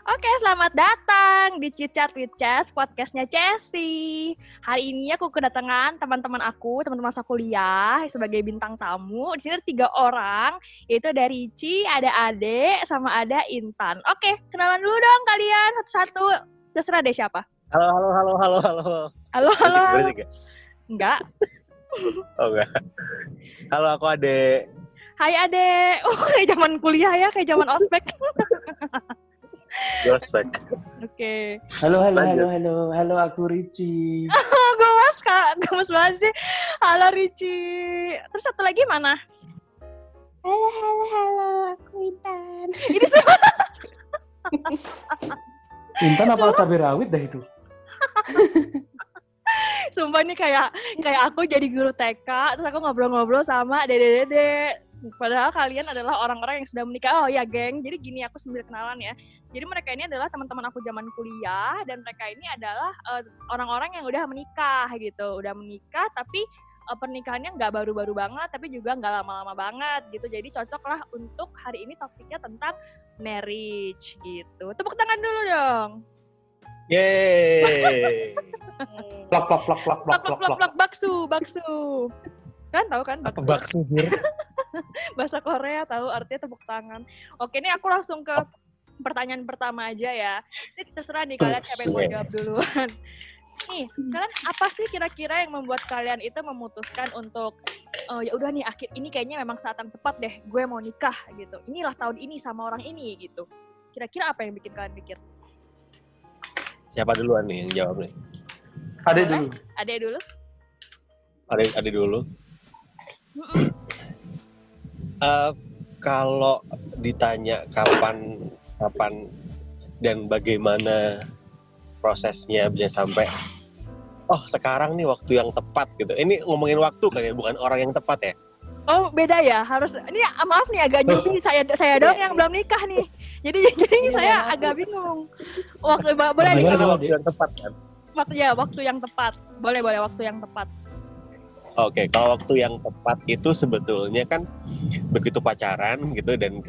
Oke, selamat datang di Cicat with Chess, podcastnya Chessy. Hari ini aku kedatangan teman-teman aku, teman-teman masa kuliah sebagai bintang tamu. Di sini ada tiga orang, yaitu ada Ricci, ada Ade, sama ada Intan. Oke, kenalan dulu dong kalian satu-satu. Terserah deh siapa. Halo, halo, halo, halo, halo. Halo, halo. halo. Berisik ya? Enggak. Oh, enggak. Halo, aku Ade. Hai Ade. Oh, kayak zaman kuliah ya, kayak zaman ospek. Prospek. Oke. Halo, halo, Lanjut. halo, halo, halo, aku Ricci. Oh, gemes kak, gemes banget sih. Halo Ricci. Terus satu lagi mana? Halo, halo, halo, aku Intan. Ini semua Intan apa cabai rawit dah itu? Sumpah nih kayak kayak aku jadi guru TK, terus aku ngobrol-ngobrol sama dede-dede. Padahal kalian adalah orang-orang yang sudah menikah. Oh ya, geng. Jadi gini aku sambil kenalan ya. Jadi mereka ini adalah teman-teman aku zaman kuliah dan mereka ini adalah eh, orang-orang yang udah menikah gitu. Udah menikah tapi eh, pernikahannya nggak baru-baru banget tapi juga nggak lama-lama banget gitu. Jadi cocok lah untuk hari ini topiknya tentang marriage gitu. Tepuk tangan dulu dong. Yeay. Plak, plak, plak, plak, Plak plak, plak plak, baksu, baksu. Kan tahu kan Apa baksu? bakso, Bir? bahasa Korea tahu artinya tepuk tangan. Oke, ini aku langsung ke pertanyaan pertama aja ya. Ini terserah nih kalian siapa yang mau jawab duluan. Nih, kalian apa sih kira-kira yang membuat kalian itu memutuskan untuk oh ya udah nih akhir ini kayaknya memang saat yang tepat deh gue mau nikah gitu. Inilah tahun ini sama orang ini gitu. Kira-kira apa yang bikin kalian pikir? Siapa duluan nih yang jawab nih? Boleh? dulu. Ada dulu? Ada ada dulu. Eh, kalau ditanya kapan kapan dan bagaimana prosesnya bisa sampai oh sekarang nih waktu yang tepat gitu. Ini ngomongin waktu kan ya, bukan orang yang tepat ya. Oh beda ya harus ini ah, maaf nih agak newbie saya saya dong yang belum nikah nih. Jadi jadi Iya, saya agak bingung. Waktu ba- boleh nih waktu yang tepat kan. waktu ya waktu yang tepat. Boleh boleh waktu yang tepat Oke, kalau waktu yang tepat itu sebetulnya kan begitu pacaran gitu dan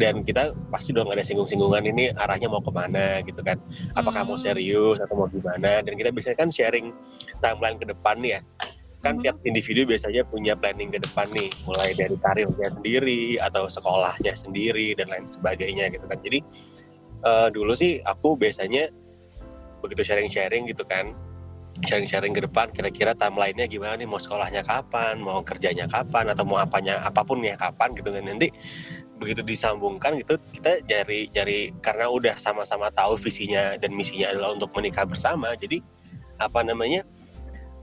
dan kita pasti dong ada singgung-singgungan ini arahnya mau ke mana gitu kan. Apakah mau Hmm. serius atau mau gimana dan kita biasanya kan sharing timeline ke depan nih ya. Kan Mhm. tiap individu biasanya punya planning ke depan nih, mulai dari karirnya sendiri atau sekolahnya sendiri dan lain sebagainya gitu kan. Jadi eh, dulu sih aku biasanya begitu sharing-sharing gitu kan sharing-sharing ke depan kira-kira timeline-nya gimana nih? Mau sekolahnya kapan? Mau kerjanya kapan? Atau mau apanya apa pun ya kapan gitu dan nanti begitu disambungkan gitu kita cari cari karena udah sama-sama tahu visinya dan misinya adalah untuk menikah bersama jadi apa namanya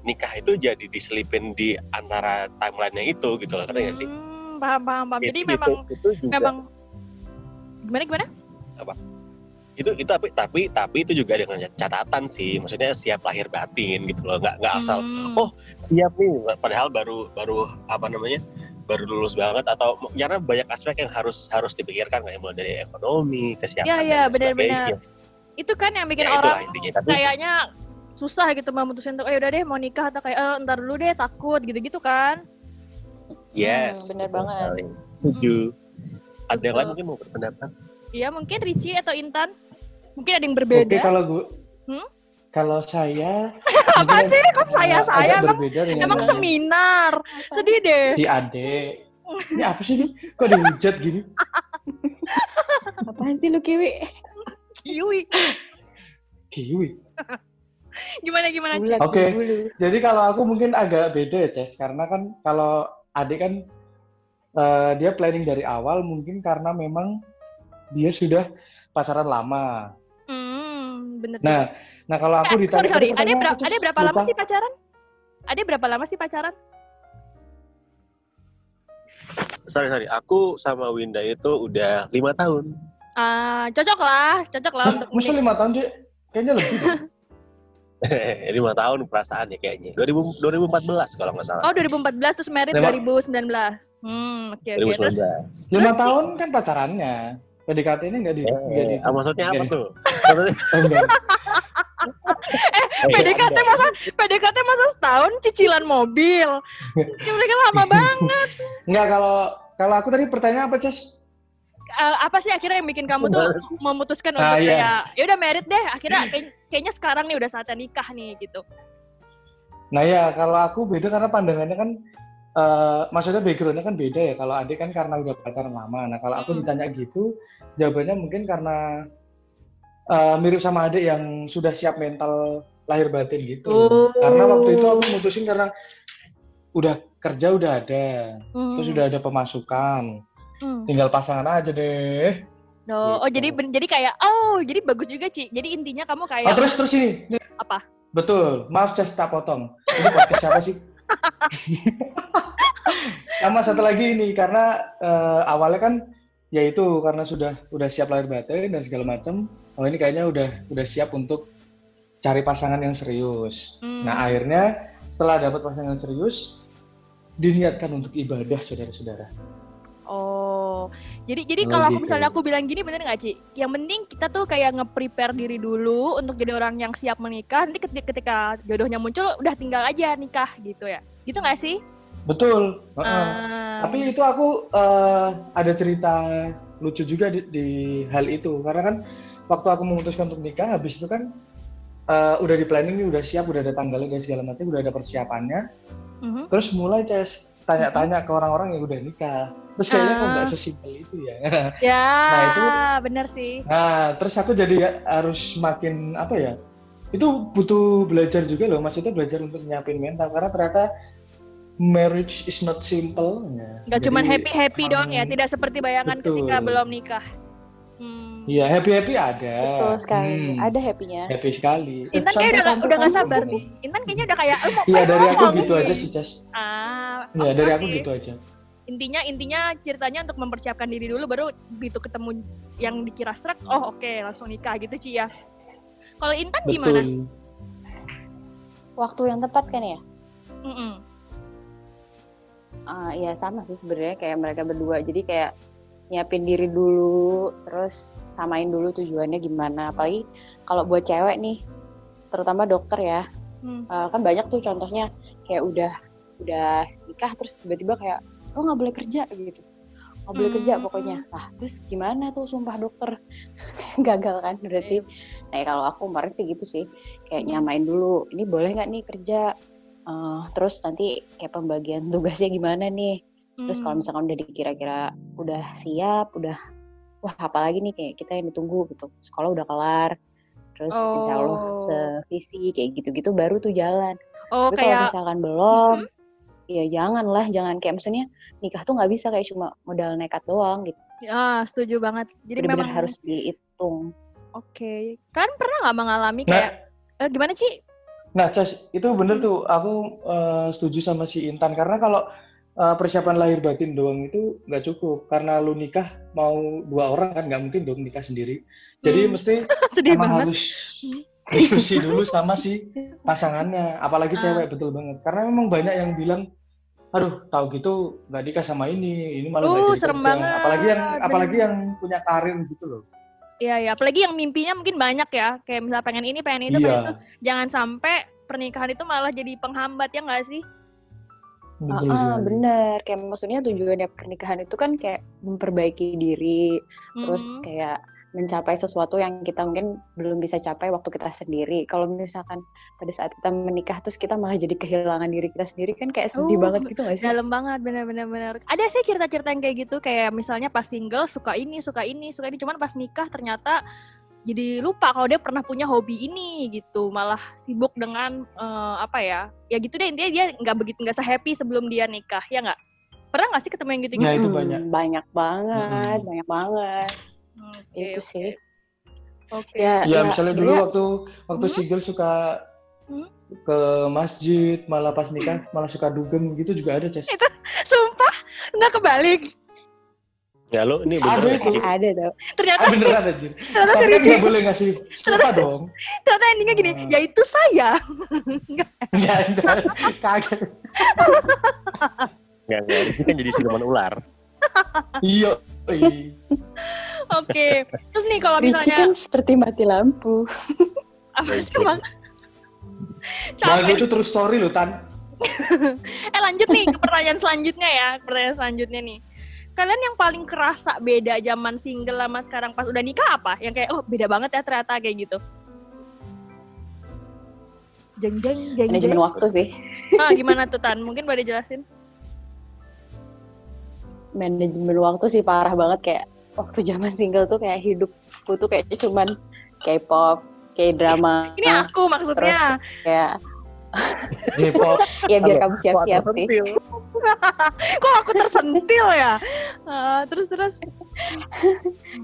nikah itu jadi diselipin di antara timeline-nya itu gitu loh nggak sih? Hmm, paham paham paham. Jadi Itu- memang itu juga memang gimana gimana itu itu tapi tapi tapi itu juga dengan catatan sih maksudnya siap lahir batin gitu loh nggak nggak asal Hmm. oh, siap nih padahal baru baru apa namanya baru lulus banget atau karena banyak aspek yang harus harus dipikirkan kayak mulai dari ekonomi kesiapan Iya, iya, dan benar-benar. sebagainya. itu kan yang bikin ya orang intinya tapi kayaknya susah gitu memutuskan untuk eh udah deh mau nikah atau kayak eh, ntar dulu deh takut gitu-gitu kan yes Hmm, benar banget. sekali. setuju ada yang lain mungkin mau berpendapat Iya mungkin Ricci atau Intan mungkin ada yang berbeda Oke, kalau gue, Hmm? kalau saya, apa sih kok saya saya emang, berbeda dengan emang seminar sedih deh si Ade. Ini apa sih ini? Kok dihujat gini? Apaan sih lu Kiwi? kiwi Kiwi. gimana gimana Oke. dulu. Jadi kalau aku mungkin agak beda ya, Ces. Karena kan kalau Ade kan eh, dia planning dari awal mungkin karena memang dia sudah pacaran lama. Hmm, bener. Nah, nah kalau aku Eh, sorry ditanya sorry, tadi ada berapa ada berapa lama Lupa. sih pacaran? Ada berapa lama sih pacaran? sorry sorry aku sama Winda itu udah lima tahun Ah, cocok lah, cocok lah untuk Masa menikah. lima tahun dia? Kayaknya lebih. lima tahun perasaan ya kayaknya 2000, 2014 kalau nggak salah Oh, 2014 terus married Lima- 2019. Hmm, oke oke. Terus 2019 Lima tahun kan pacarannya. PDKT ini nggak di, nggak di Eh, ah, maksudnya apa nggak di- tuh? Maksudnya, Oh, enggak. eh, PDKT masa PDKT masa setahun cicilan mobil. Ya mereka lama banget. Enggak kalau kalau aku tadi pertanyaan apa, Ces? eh, apa sih akhirnya yang bikin kamu tuh memutuskan Nah, untuk iya. kayak ya udah merit deh akhirnya kayak- kayaknya sekarang nih udah saatnya nikah nih gitu Nah ya kalau aku beda karena pandangannya kan eh, maksudnya backgroundnya kan beda ya. Kalau adik kan karena udah pacaran lama. Nah kalau aku Hmm. ditanya gitu, jawabannya mungkin karena eh, mirip sama adik yang sudah siap mental lahir batin gitu. Oh. Karena waktu itu aku mutusin karena udah kerja udah ada, Hmm. terus udah ada pemasukan, Hmm. tinggal pasangan aja deh. No. Oh Gitu. jadi ben- jadi kayak oh jadi bagus juga Ci. Jadi intinya kamu kayak Oh terus terus ini, ini. Apa? Betul, maaf Ces tak potong. Ini podcast siapa sih? Sama satu lagi ini karena eh, awalnya kan ya itu karena sudah udah siap lahir batin dan segala macam. Oh ini kayaknya udah udah siap untuk cari pasangan yang serius. Hmm. Nah akhirnya setelah dapat pasangan yang serius diniatkan untuk ibadah saudara-saudara. Oh, jadi jadi Oh, kalau aku gitu. misalnya aku bilang gini bener nggak Ci? Yang penting kita tuh kayak nge-prepare diri dulu untuk jadi orang yang siap menikah. Nanti ketika, ketika jodohnya muncul udah tinggal aja nikah gitu ya. Gitu nggak sih? Betul. heeh. Ah, Tapi itu aku eh, ada cerita lucu juga di, di hal itu karena kan waktu aku memutuskan untuk nikah habis itu kan eh, udah di planning udah siap udah ada tanggalnya dan segala macam udah ada persiapannya mhm. terus mulai ces tanya-tanya ke orang-orang yang udah nikah terus kayaknya kok Ah. nggak sesimpel itu ya Ya, Nah, itu- bener sih. nah terus aku jadi harus makin apa ya itu butuh belajar juga loh maksudnya belajar untuk nyiapin mental karena ternyata marriage is not simple ya. Nggak cuma happy happy doang ya, emang- tidak seperti bayangan ketika Betul. belum nikah. Hmm. Iya happy happy ada. Betul sekali. Hmm, Ada happy-nya. Happy sekali. Intan Sampai kayak udah, tante udah gak sabar nih. Intan kayaknya udah kayak, "Eh, mau Iya dari aku gitu nih." aja sih Ces. Ah, Iya dari aku gitu aja. Intinya intinya ceritanya untuk mempersiapkan diri dulu baru begitu ketemu yang dikira srek, oh oke langsung nikah gitu Ci ya. Kalau Intan gimana? Betul. Waktu yang tepat kan ya? Mm-mm. Ah, iya sama sih sebenarnya kayak mereka berdua. Jadi kayak nyiapin diri dulu, terus samain dulu tujuannya gimana. Apalagi kalau buat cewek nih, terutama dokter ya, Hmm. eh, kan banyak tuh contohnya kayak udah udah nikah terus tiba-tiba kayak lo nggak boleh kerja gitu, nggak boleh kerja Hmm. pokoknya. Nah terus gimana tuh sumpah dokter gagal kan berarti. Nah ya kalau aku kemarin sih gitu sih, kayak nyamain dulu. Ini boleh nggak nih kerja? Eh, terus nanti kayak pembagian tugasnya gimana nih? Terus kalau Hmm. misalkan udah dikira-kira udah siap, udah wah apalagi nih kayak kita yang ditunggu gitu. Sekolah udah kelar. Terus insya Allah Oh. sevisi kayak gitu-gitu baru tuh jalan. Oh Tapi kalau kayak misalkan belum, ya jangan lah, jangan kayak maksudnya nikah tuh nggak bisa kayak cuma modal nekat doang gitu. ah setuju banget. Jadi Bener-bener memang harus dihitung. Oke. Kan pernah nggak mengalami Nah, kayak eh, gimana Ci? Nah Ces itu bener tuh aku eh, setuju sama si Intan karena kalau eh, persiapan lahir batin doang itu nggak cukup karena lu nikah mau dua orang kan nggak mungkin dong nikah sendiri. Jadi Hmm. mesti Sedih emang banget. harus diskusi dulu sama si pasangannya, apalagi Ah. cewek betul banget. Karena memang banyak yang bilang, aduh tahu gitu nggak nikah sama ini, ini malah nggak Uh, jadi serem kerja. banget. Apalagi yang Bener. apalagi yang punya karir gitu loh. Iya ya, apalagi yang mimpinya mungkin banyak ya. Kayak misal pengen ini, pengen itu, pengen itu. Iya, Jangan sampai pernikahan itu malah jadi penghambat ya nggak sih? betul Ah, ah, sekali. bener. Kayak maksudnya tujuannya pernikahan itu kan kayak memperbaiki diri, terus Hmm. kayak mencapai sesuatu yang kita mungkin belum bisa capai waktu kita sendiri. Kalau misalkan pada saat kita menikah terus kita malah jadi kehilangan diri kita sendiri kan kayak sedih Oh, banget gitu gak sih? Dalam banget, bener-bener. bener. Ada sih cerita-cerita yang kayak gitu, kayak misalnya pas single suka ini, suka ini, suka ini, cuman pas nikah ternyata jadi lupa kalau dia pernah punya hobi ini gitu, malah sibuk dengan eh, apa ya? Ya gitu deh intinya dia nggak begitu nggak sehappy sebelum dia nikah, ya nggak? Pernah nggak sih ketemu yang gitu-gitu? Ya, itu Hmm, banyak. Banyak banget, Mm-mm. banyak banget. Oke, itu oke. sih. Oke. Ya, Ya, misalnya dulu waktu waktu Hmm? single suka Hmm? ke masjid, malah pas nikah malah suka dugem gitu juga ada, Ces. Sumpah nggak kebalik. Ya lo ini Ada bener itu. sih. Ada tau. Ternyata Ah, beneran anjir. ternyata Tapi serius kan nggak boleh ngasih siapa dong. ternyata endingnya gini, Hmm. ya itu saya. Enggak, enggak. Kaget. Nggak, nggak. Ini kan jadi siluman ular. Iya. Ih. Oke. Terus nih kalau Ricci misalnya kan seperti mati lampu. apa sih bang? Nah, Capek. itu true story loh, Tan. Eh lanjut nih ke pertanyaan selanjutnya ya, pertanyaan selanjutnya nih. Kalian yang paling kerasa beda zaman single sama sekarang pas udah nikah apa? Yang kayak oh beda banget ya ternyata kayak gitu. Jeng jeng jeng Manajemen waktu sih. Ah, gimana tuh Tan? Mungkin boleh jelasin? Manajemen waktu sih parah banget kayak waktu zaman single tuh kayak hidupku tuh kayak cuman K-pop, K-drama, Ini aku maksudnya. kayak J-pop. ya biar kamu siap-siap sih. Kok aku tersentil ya? Ah, terus terus.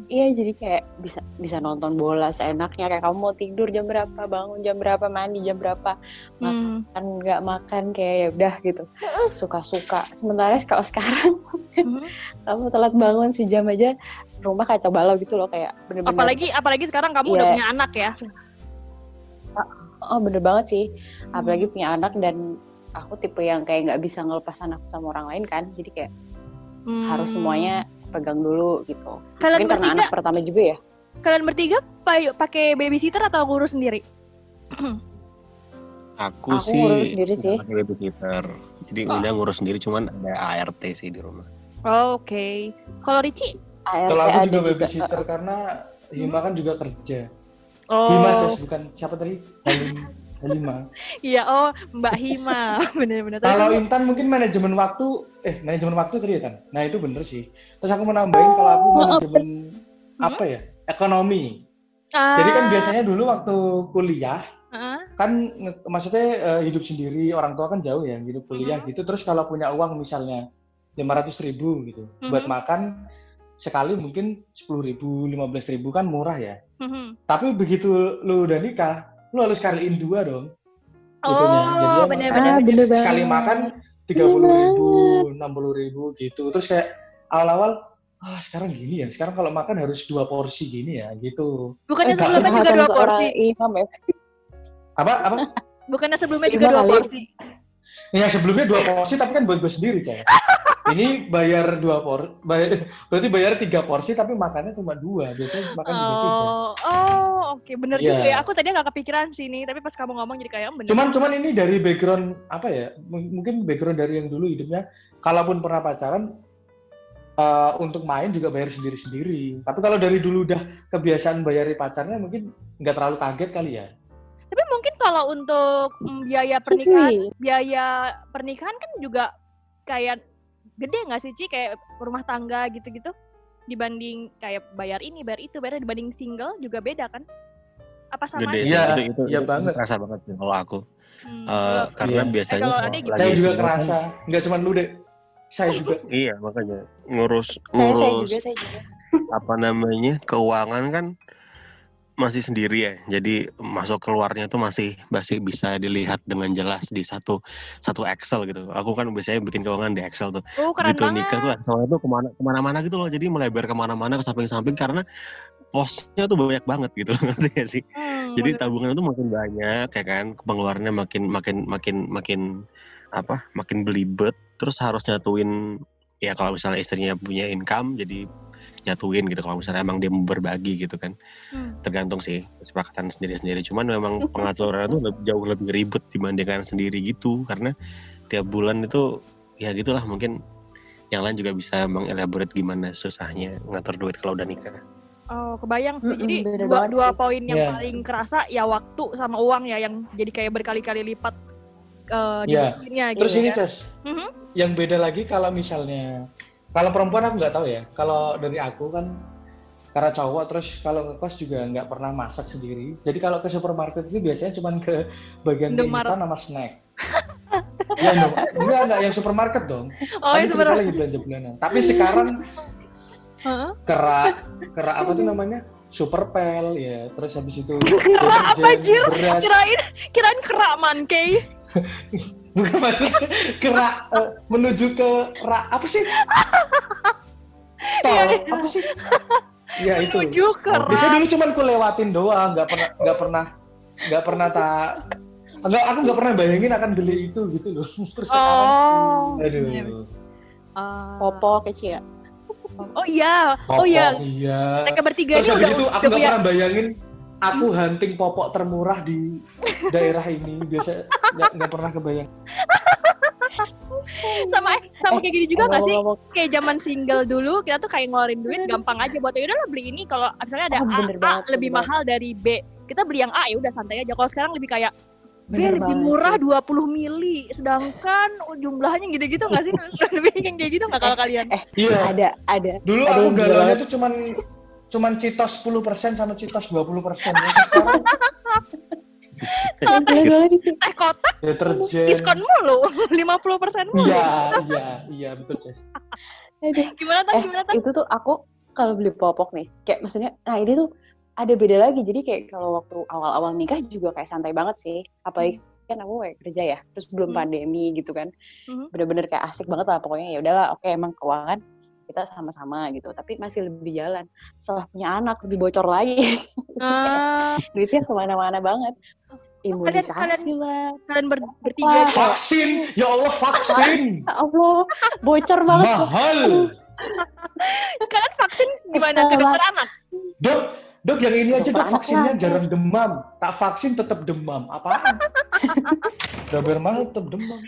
Iya jadi kayak bisa bisa nonton bola seenaknya kayak kamu mau tidur jam berapa, bangun jam berapa, mandi jam berapa, Hmm. makan nggak makan kayak ya udah gitu. Suka-suka. Sementara kalau sekarang Mhm. kamu telat bangun sejam aja rumah kacau balau gitu loh kayak bener-bener Apalagi apalagi sekarang kamu Iya. udah punya anak ya. Oh bener banget sih Hmm. apalagi punya anak dan aku tipe yang kayak nggak bisa ngelepas anakku sama orang lain kan jadi kayak Hmm. harus semuanya pegang dulu gitu Kalian mungkin karena bertiga, anak pertama juga ya kalian bertiga pa- pakai babysitter atau ngurus sendiri? Aku, Aku sih ngurus sendiri sih. pakai babysitter. Jadi Oh. udah ngurus sendiri cuman ada ART sih di rumah. Oh, Oke. Kalau Ricci? ART Kalau aku ada juga juga babysitter karena Hima kan juga kerja. Oh. Hima Jas, bukan siapa tadi? Halim, Halima. Iya, oh Mbak Hima. Bener-bener. Tapi Kalau kamu- Intan mungkin manajemen waktu, eh manajemen waktu tadi ya Tan? Nah itu bener sih. Terus aku mau nambahin kalau aku manajemen apa ya? Ekonomi. Ah, Jadi kan biasanya dulu waktu kuliah ah, kan maksudnya eh, hidup sendiri orang tua kan jauh ya hidup kuliah Mhm. gitu terus kalau punya uang misalnya 500 ribu gitu buat Mhm. makan sekali mungkin 10 ribu 15 ribu kan murah ya mhm. tapi begitu lu udah nikah lu harus kaliin dua dong Oh, itunya. Jadi emang bener-bener. Ah, bener banget. sekali makan 30 ribu 60 ribu gitu terus kayak awal-awal ah sekarang gini ya sekarang kalau makan harus dua porsi gini ya gitu Bukannya enggak, sebelumnya juga dua porsi. imam ya apa apa Bukannya sebelumnya Lima juga dua kali. porsi. Yang sebelumnya dua porsi tapi kan buat gue sendiri coy ini bayar dua por bay- berarti bayar tiga porsi tapi makannya cuma dua biasanya makan cuma tiga Oh, oh, oke, bener Iya. juga ya. Aku tadi nggak kepikiran sih ini, tapi pas kamu ngomong jadi kayak "Oh, bener. cuman cuman ini dari background apa ya M- mungkin background dari yang dulu hidupnya kalaupun pernah pacaran eh, untuk main juga bayar sendiri-sendiri tapi kalau dari dulu udah kebiasaan bayari pacarnya mungkin nggak terlalu kaget kali ya Tapi mungkin kalau untuk mm, biaya pernikahan, biaya pernikahan kan juga kayak gede nggak sih Ci kayak rumah tangga gitu-gitu dibanding kayak bayar ini bayar itu bayar dibanding single juga beda kan? Apa sama? Gede aja? sih Iya, itu itu, iya itu banget. kerasa banget sih kalau aku. Hmm, Eh, kalau- karena Iya. biasanya Eh, kalau kalau saya juga single kerasa nggak cuma lu deh saya juga Iya makanya ngurus saya saya ngurus juga saya juga apa namanya keuangan kan masih sendiri ya. Jadi masuk keluarnya tuh masih masih bisa dilihat dengan jelas di satu satu Excel gitu. Aku kan biasanya bikin keuangan di Excel tuh. Oh, keren Begitu nikah tuh. Excelnya tuh ke mana ke mana-mana gitu loh. Jadi melebar ke mana-mana ke samping-samping karena posnya tuh banyak banget gitu ngerti gak sih? Hmm, Jadi bener. tabungan itu makin banyak ya kan, pengeluarannya makin makin makin makin apa? Makin belibet. Terus harus nyatuin ya kalau misalnya istrinya punya income jadi nyatuin gitu kalau misalnya emang dia mau berbagi gitu kan Hmm. tergantung sih kesepakatan sendiri-sendiri cuman memang pengaturan itu lebih- jauh lebih ribet dibandingkan sendiri gitu karena tiap bulan itu ya gitulah mungkin yang lain juga bisa mengelaborate gimana susahnya ngatur duit kalau udah nikah Oh, kebayang sih. Mm-mm, Jadi beda dua dua poin yang Iya. paling kerasa ya waktu sama uang ya yang jadi kayak berkali-kali lipat eh Iya. dibikinnya gitu terus ini ya. Ces Mhm. yang beda lagi kalau misalnya kalau perempuan aku nggak tahu ya. Kalau dari aku kan karena cowok terus kalau ke kos juga nggak pernah masak sendiri. Jadi kalau ke supermarket itu biasanya cuma ke bagian instan sama snack. Ya dong enggak enggak yang supermarket dong. Oh, Tapi sebenarnya. lagi belanja bulanan. Tapi sekarang Heeh. kerak kerak apa tuh namanya? Superpel ya. Terus habis itu Kerak apa, Jir? beras. Kirain kirain kerak mankey. bukan maksudnya kerak eh, menuju ke rak apa sih Stol, Iya, iya. apa sih ya itu Menuju kerak. biasanya dulu cuman ku lewatin doang nggak pernah nggak pernah nggak pernah tak Enggak, aku nggak pernah bayangin akan beli itu gitu loh. Terus sekarang, Oh. aduh, iya. Ah. Popo kecil ya. Oh iya. Oh iya. iya. Mereka bertiga Terus ini habis udah itu aku udah nggak punya pernah bayangin aku hunting popok termurah di daerah ini. Biasa nggak pernah kebayang. sama eh, sama kayak gini juga nggak sih kayak zaman single dulu kita tuh kayak ngeluarin duit gampang aja buat ya udahlah beli ini kalau misalnya ada Oh, A, bener A banget, lebih bener mahal dari B kita beli yang A ya udah santai aja kalau sekarang lebih kayak B bener lebih banget murah sih. 20 mili sedangkan jumlahnya gitu-gitu nggak sih lebih yang kayak gitu nggak kalau kalian Iya. Ada, ada. Dulu Ada aku banget. tuh cuman cuman citos 10% sama citos 20%. Ya, sekarang di teh kotak deterjen. diskon mulu 50 persen mulu Iya, iya, iya betul. Aduh. gimana tuh eh gimana tuh itu tuh aku kalau beli popok nih kayak maksudnya nah ini tuh ada beda lagi jadi kayak kalau waktu awal-awal nikah juga kayak santai banget sih apalagi kan aku kayak kerja ya terus belum Hmm. pandemi gitu kan Mhm. bener-bener kayak asik banget lah pokoknya ya udahlah oke emang keuangan kita sama-sama gitu tapi masih lebih jalan setelah punya anak lebih bocor lagi Ah, duitnya ke mana-mana banget imunisasi lah kalian ber- bertiga Wah. Vaksin, ya Allah vaksin. ya Allah bocor banget Mahal. kalian vaksin gimana ke dokter anak Dok, dok yang ini aja dok vaksinnya jarang demam. Tak vaksin tetap demam. Apaan? Mahal tetap demam.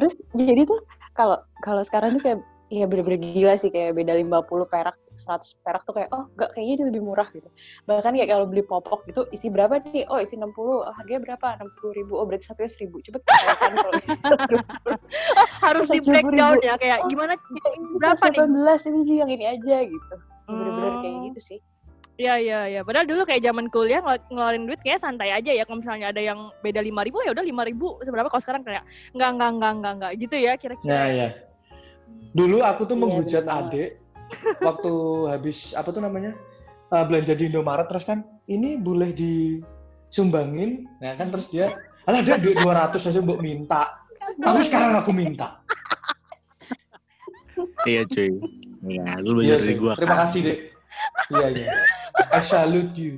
terus jadi tuh kalau kalau sekarang tuh kayak ya bener-bener gila sih kayak beda 50 perak 100 perak tuh kayak oh enggak kayaknya ini lebih murah gitu bahkan kayak kalau beli popok gitu isi berapa nih oh isi 60 oh, harganya berapa 60 ribu oh berarti satunya 1000 coba kita kalau 120 harus di breakdown 10.000? ya kayak Oh. gimana ini Berapa nih? 18 ini beli yang ini aja gitu Ya, bener-bener kayak Hmm. gitu sih Iya iya iya. Padahal dulu kayak zaman kuliah ngel- ngeluarin duit kayak santai aja ya. Kalau misalnya ada yang beda lima ribu ya udah lima ribu seberapa. Kalau sekarang kayak nggak nggak nggak nggak nggak gitu ya kira-kira. Nah ya. Dulu aku tuh Iya, menghujat bener. adik waktu habis apa tuh namanya uh, belanja di Indomaret terus kan ini boleh disumbangin, nah kan terus dia, alah dia duit 200 aja mbok minta, tapi sekarang aku minta. Iya cuy. Ya, lu Iya, belajar dari cuy. gua Terima kan. kasih dek. Iya iya. I salute you.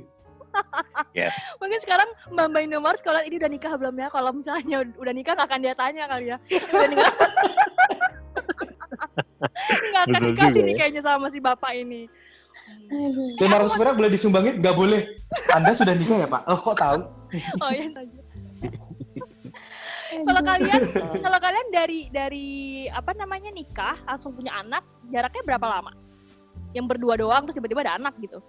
Yes. Mungkin sekarang Mbak Mbak Indomaret kalau ini udah nikah belum ya? Kalau misalnya udah nikah nggak akan dia tanya kali ya. Udah nikah. Nggak akan Betul dikasih nih ya. kayaknya sama si bapak ini. Hmm. Aduh. 500 perak boleh disumbangin? Nggak boleh. Anda sudah nikah ya Pak? Oh kok tahu? Oh ya tanya. Kalau kalian kalau kalian dari dari apa namanya nikah langsung punya anak jaraknya berapa lama? Yang berdua doang terus tiba-tiba ada anak gitu.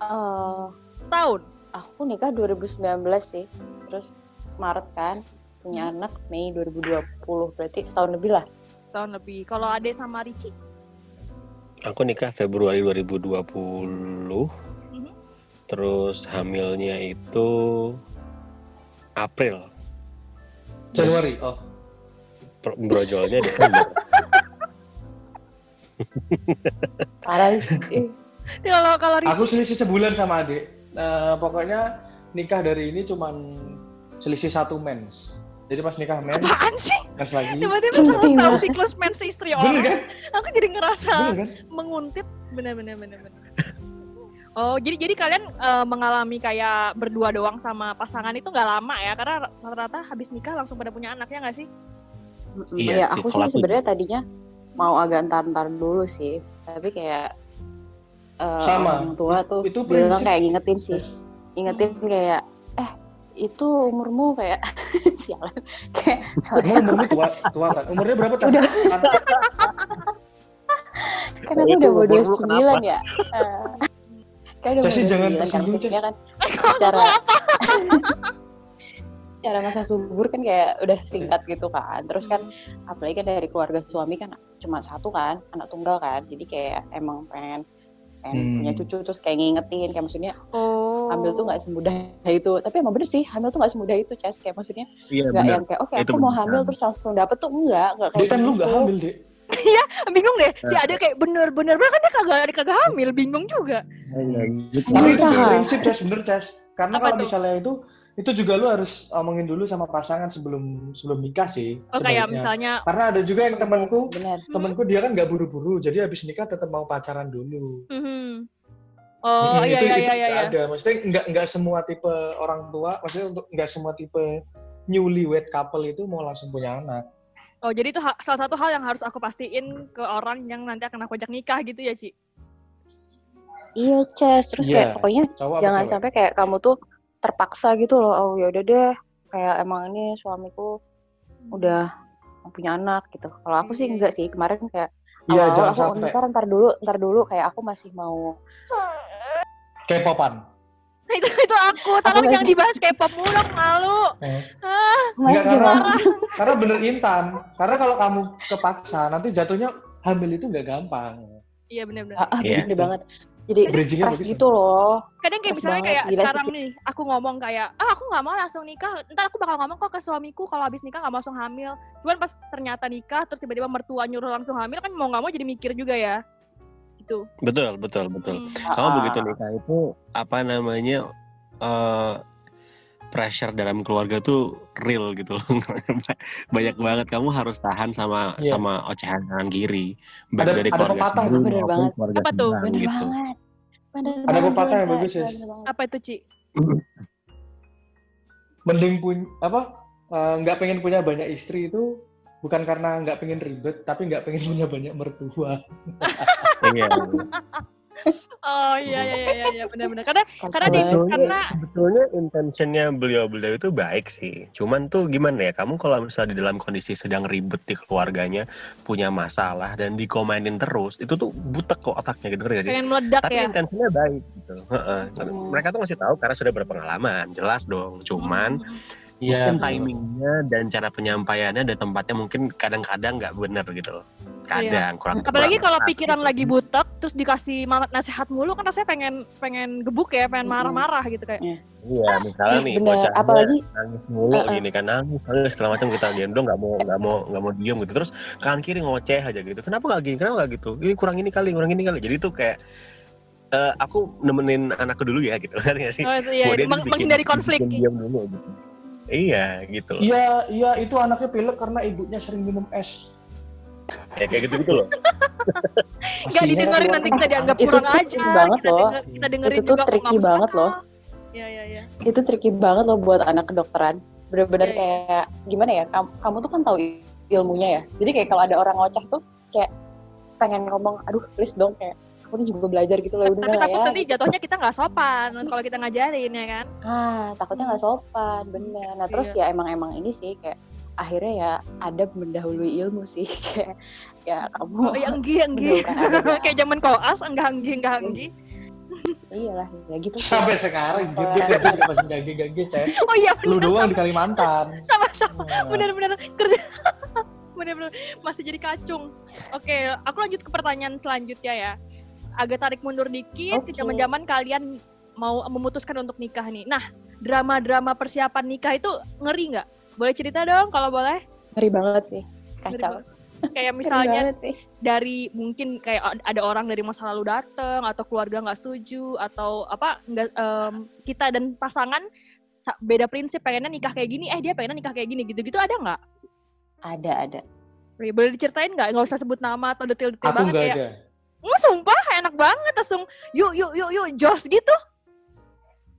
Eh, Setahun. aku nikah 2019 sih terus Maret kan punya anak Mei 2020 berarti setahun lebih lah Setahun lebih. Kalau Ade sama Ricci Aku nikah Februari 2020. Mhm. Terus hamilnya itu April. Januari. Oh. Brojolnya Desember. parah sih kalau kalau Aku selisih sebulan sama adik. Nah, pokoknya nikah dari ini cuman selisih satu mens. Jadi pas nikah mens, apaan sih? mens lagi. Tiba-tiba kalau tahu siklus mens istri Bener orang, kan? aku jadi ngerasa Bener kan? menguntit bener-bener bener-bener. Oh, jadi jadi kalian eh, mengalami kayak berdua doang sama pasangan itu nggak lama ya? Karena rata-rata habis nikah langsung pada punya anaknya nggak sih? Iya ya aku sih sebenarnya tadinya mau agak ntar-ntar dulu sih tapi kayak eh, Sama. orang tua tuh Itu bilang kayak ngingetin sih ingetin kayak itu umurmu kayak sialan kayak soalnya umurmu tua, tua kan? Umurnya berapa tadi? Udah. kan aku udah mau lu 29 ya. Eh, kan udah mau Cesi, jangan. 29 kan tersinggung, Ces. kan? Cara cara masa subur kan kayak udah singkat gitu kan. Terus kan apalagi kan dari keluarga suami kan cuma satu kan anak tunggal kan. Jadi kayak emang pengen pengen Hmm. punya cucu terus kayak ngingetin kayak maksudnya Oh. hamil tuh nggak semudah itu tapi emang bener sih hamil tuh nggak semudah itu Ces kayak maksudnya Iya nggak benar. yang kayak oke Itu aku mau bener. hamil terus langsung dapet tuh enggak enggak kayak Dek kan lu gitu. gak hamil, Dek. bingung deh. Si Ade kayak bener-bener bener kan dia kagak kagak hamil, bingung juga. Gitu. Tapi itu Usaha. prinsip, Ces. Bener, Ces. Karena Apa kalau tuh? misalnya itu, itu juga lu harus omongin dulu sama pasangan sebelum sebelum nikah sih. Oh kayak misalnya Karena ada juga yang temanku, bener temanku dia kan nggak buru-buru, jadi habis nikah tetap mau pacaran dulu. mhm. Oh Mm, iya itu, iya itu iya juga iya. ada. Maksudnya nggak nggak semua tipe orang tua, maksudnya untuk nggak semua tipe newlywed couple itu mau langsung punya anak. Oh jadi itu salah satu hal yang harus aku pastiin ke orang yang nanti akan aku ajak nikah gitu ya, Ci. iya Ces terus Iya. kayak pokoknya Cowok jangan sampai kayak kamu tuh terpaksa gitu loh oh ya udah deh kayak emang ini suamiku udah punya anak gitu. Kalau aku sih Iya. enggak sih kemarin kayak Iya, jangan aku sampai ntar ntar dulu ntar dulu kayak aku masih mau K-popan. itu itu aku tolong Aku jangan dibahas K-pop mulu malu Eh. Mas, Enggak karena karena bener Intan. Karena kalau kamu kepaksa nanti jatuhnya hamil itu nggak gampang. iya benar-benar Ah, ah, Iya. bener banget. Jadi Bridgingnya stres bagus. gitu loh. kadang kayak misalnya kayak gila sekarang sih. nih aku ngomong kayak ah aku nggak mau langsung nikah ntar aku bakal ngomong kok ke suamiku kalau habis nikah nggak mau langsung hamil cuman pas ternyata nikah terus tiba-tiba mertua nyuruh langsung hamil kan mau nggak mau jadi mikir juga ya gitu Betul, betul, betul. Hmm. Kamu Ah, begitu nikah itu apa namanya eh pressure dalam keluarga tuh real gitu loh. Banyak banget kamu harus tahan sama Iya. sama ocehan kanan kiri. Baik Ada- dari ada keluarga pepatah sendiri tuh. Bener maupun banget. keluarga Apa tuh? Bener gitu. banget. Bener Ada banget, pepatah yang bagus, ya. Apa itu Ci Mending punya apa? eh, Nggak pengen punya banyak istri itu bukan karena nggak pengen ribet, tapi nggak pengen punya banyak mertua. Iya. Oh iya iya iya iya, iya benar-benar karena karena di karena Sebetulnya intentionnya beliau-beliau itu baik sih. Cuman tuh gimana ya, kamu kalau misalnya di dalam kondisi sedang ribet di keluarganya, punya masalah dan dikomenin terus, itu tuh butek kok otaknya gitu gak sih? pengen meledak Tapi ya intensinya baik gitu. Heeh. Hmm. Mereka tuh ngasih tahu karena sudah berpengalaman, jelas dong. Cuman Iya. mungkin timingnya dan cara penyampaiannya dan tempatnya mungkin kadang-kadang nggak bener gitu loh. Kadang kurang Iya. apalagi kurang kalau tepat pikiran lagi butek terus dikasih nasihat mulu kan rasanya pengen pengen gebuk ya pengen marah-marah gitu kayak Iya, misalnya Ih, nih bener. bocahnya Apalagi nangis mulu Uh-uh. gini kan nangis, nangis segala macam kita diam dong nggak mau nggak mau nggak mau diem gitu terus kanan kiri ngoceh aja gitu. Kenapa nggak gini? Kenapa nggak gitu? Ini kurang ini kali, kurang ini kali. Jadi tuh kayak eh, aku nemenin anakku dulu ya gitu kan ya sih. oh, iya, meng- bikin- menghindari konflik bikin diam dulu gitu. Iya gitu loh. Iya, iya itu anaknya pilek karena ibunya sering minum es. Ya kayak gitu gitu loh. nggak didengerin nanti kita dianggap Itu kurang aja banget kita loh. denger- kita dengerin Itu tuh juga kok tricky banget loh. iya iya iya itu tricky banget loh buat anak kedokteran. Bener-bener Iya, iya. kayak gimana ya? Kamu, kamu tuh kan tahu il- ilmunya ya. Jadi kayak kalau ada orang ngoceh tuh kayak pengen ngomong, aduh please dong kayak aku tuh juga belajar gitu loh udah tapi lah takut ya. nanti jatuhnya kita nggak sopan kalau kita ngajarin ya kan Ah, takutnya nggak sopan, bener. Nah terus Iya. ya emang emang ini sih kayak akhirnya ya adab mendahului ilmu sih. Kayak ya kamu oh ya enggi enggi Mendahulukan adab ya. kayak zaman koas enggak enggi enggak enggi iyalah ya gitu sih. Sampai sekarang gitu dia kerja juga masih gage-gage, Cek. oh iya Lu bener. doang di Kalimantan. sama-sama. Nah, bener-bener kerja bener-bener masih jadi kacung. Oke aku lanjut ke pertanyaan selanjutnya ya. Agak tarik mundur dikit ke Oke. zaman-zaman kalian mau memutuskan untuk nikah nih. Nah drama-drama persiapan nikah itu ngeri nggak boleh cerita dong kalau boleh Ngeri banget sih. Kacau. kayak misalnya dari mungkin kayak ad- ada orang dari masa lalu datang atau keluarga nggak setuju atau apa nggak em, kita dan pasangan sa- beda prinsip pengennya nikah kayak gini eh dia pengennya nikah kayak gini gitu-gitu ada nggak Ada ada. Boleh diceritain nggak nggak usah sebut nama atau detail-detail banget nggak kayak ada. "Hmm, sumpah enak banget langsung yuk yuk yuk yuk jos gitu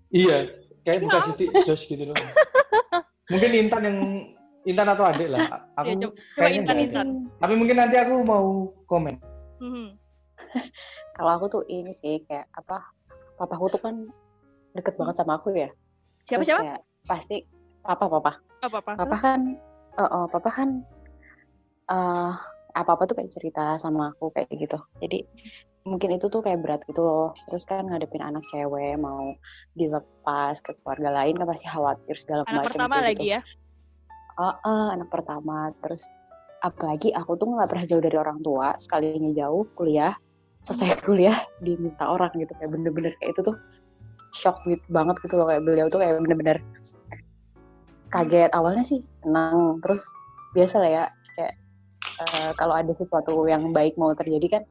Iya, kayak Ya buka Siti Josh gitu loh. Mungkin Intan yang Intan atau adik lah. Aku ya, coba, coba kayaknya intan intan Tapi mungkin nanti aku mau komen. Mhm. Kalau aku tuh ini sih kayak apa? Papaku tuh kan deket banget sama aku ya. siapa Terus siapa kayak pasti papa papa. apa apa Papa kan, oh, oh, papa kan eh apa apa tuh kayak cerita sama aku kayak gitu. Jadi mungkin itu tuh kayak berat gitu loh. Terus kan ngadepin anak cewek mau dilepas ke keluarga lain kan pasti khawatir segala anak macam pertama tuh lagi gitu. ya Ah, ah, anak pertama. Terus apalagi aku tuh nggak pernah jauh dari orang tua. Sekalinya jauh kuliah, selesai kuliah diminta orang gitu kayak bener-bener kayak itu tuh shock gitu banget gitu loh kayak beliau tuh kayak bener-bener kaget awalnya sih tenang terus biasa lah ya kayak eh, kalau ada sesuatu yang baik mau terjadi kan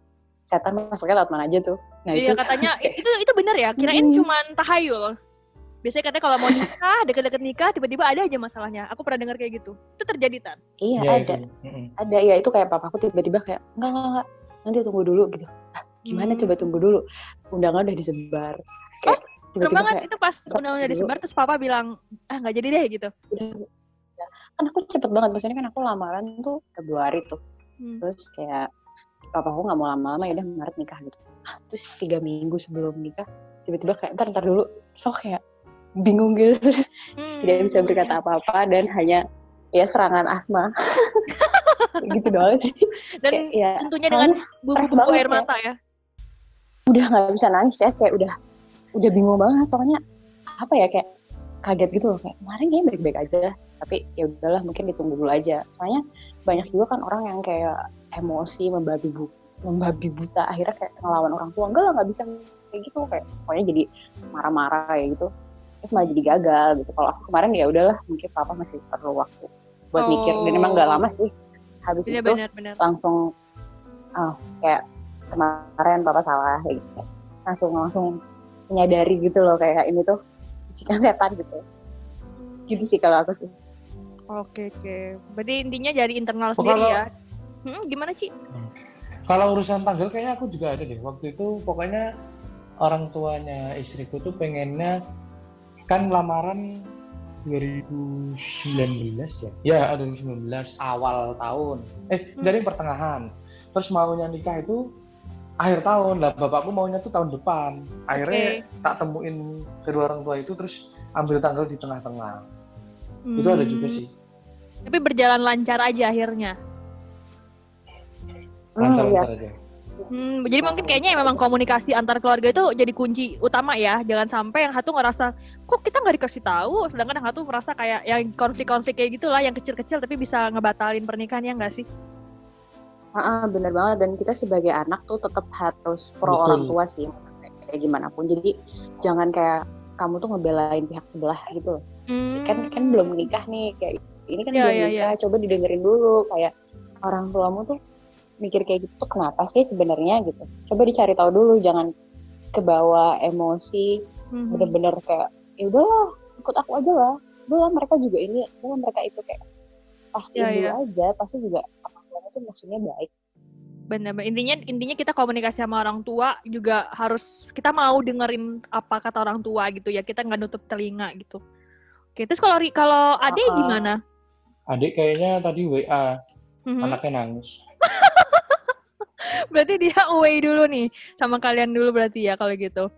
setan masuknya lewat mana aja tuh nah iya itu katanya itu itu benar ya kirain Hmm. cuman tahayul biasanya katanya kalau mau nikah deket-deket nikah tiba-tiba ada aja masalahnya aku pernah dengar kayak gitu itu terjadi tan iya Iya, ada itu. Mm-mm. ada ya itu kayak papaku tiba-tiba kayak enggak enggak enggak nanti tunggu dulu gitu ah, gimana Hmm. coba tunggu dulu undangan udah disebar kayak Serem tiba-tiba banget kayak itu pas "Ntar undang-undang dulu." disebar terus papa bilang ah nggak jadi deh gitu udah ya. Kan aku cepet banget maksudnya kan aku lamaran tuh Februari tuh. Hmm. terus kayak papaku nggak mau lama-lama ya udah Maret nikah gitu. Ah, terus tiga minggu sebelum nikah tiba-tiba kayak ntar ntar dulu. Sok kayak bingung gitu. Terus Hmm. tidak bisa berkata apa-apa dan hanya ya serangan asma. Gitu doang sih. Dan Kayak, ya, tentunya dengan bumbu-bumbu air ya. mata ya. udah nggak bisa nangis ya kayak udah udah bingung banget. Soalnya apa ya kayak kaget gitu loh. Kayak kemarin kayaknya baik-baik aja tapi ya udahlah mungkin ditunggu dulu aja. Soalnya banyak juga kan orang yang kayak emosi membabi bu membabi buta akhirnya kayak ngelawan orang tua. Enggak lah nggak bisa kayak gitu. Kayak pokoknya jadi marah-marah kayak gitu. Terus malah jadi gagal gitu. Kalau aku kemarin ya udahlah mungkin papa masih perlu waktu buat mikir. Dan emang nggak Oh. lama sih. Habis Iya itu benar-benar. langsung ah kayak kemarin papa salah kayak gitu. Langsung langsung menyadari gitu loh kayak ini tuh bisikan setan gitu. Gitu sih kalau aku sih Oke oke. Berarti intinya dari internal Oh, sendiri kalau- ya. Hmm, gimana Ci? Kalau urusan tanggal kayaknya aku juga ada deh. Waktu itu pokoknya orang tuanya istriku tuh pengennya kan lamaran 2019 ya. Ya, 2019 awal tahun. Eh, Hmm. dari pertengahan. Terus maunya nikah itu akhir tahun. Lah bapakku maunya tuh tahun depan. Akhirnya tak temuin kedua orang tua itu terus ambil tanggal di tengah-tengah. Itu ada juga Hmm. sih. Tapi berjalan lancar aja akhirnya. Hmm, iya. Lancar-lancar aja. Hmm, jadi mungkin kayaknya memang komunikasi antar keluarga itu jadi kunci utama ya. Jangan sampai yang satu ngerasa kok kita nggak dikasih tahu, sedangkan yang satu merasa kayak yang konflik-konflik kayak gitulah, yang kecil-kecil tapi bisa ngebatalin pernikahan ya nggak sih? Ah, ah, bener banget dan kita sebagai anak tuh tetap harus pro Betul. orang tua sih kayak gimana pun jadi jangan kayak kamu tuh ngebelain pihak sebelah gitu loh Hmm. kan kan belum nikah nih kayak ini kan Iya, belum iya, nikah coba didengerin dulu kayak orang tuamu tuh mikir kayak gitu tuh kenapa sih sebenarnya gitu coba dicari tahu dulu jangan kebawa emosi Mhm. bener-bener kayak ya udahlah ikut aku aja lah udahlah mereka juga ini udahlah mereka itu kayak Iya, dulu iya. aja pasti juga orang tuanya tuh maksudnya baik bener. intinya intinya kita komunikasi sama orang tua juga harus kita mau dengerin apa kata orang tua gitu ya kita nggak nutup telinga gitu. Oke, terus kalau kalau Ade Uh-uh. gimana? Adik kayaknya tadi WA, Mhm. anaknya nangis. Berarti dia away dulu nih sama kalian dulu berarti ya kalau gitu.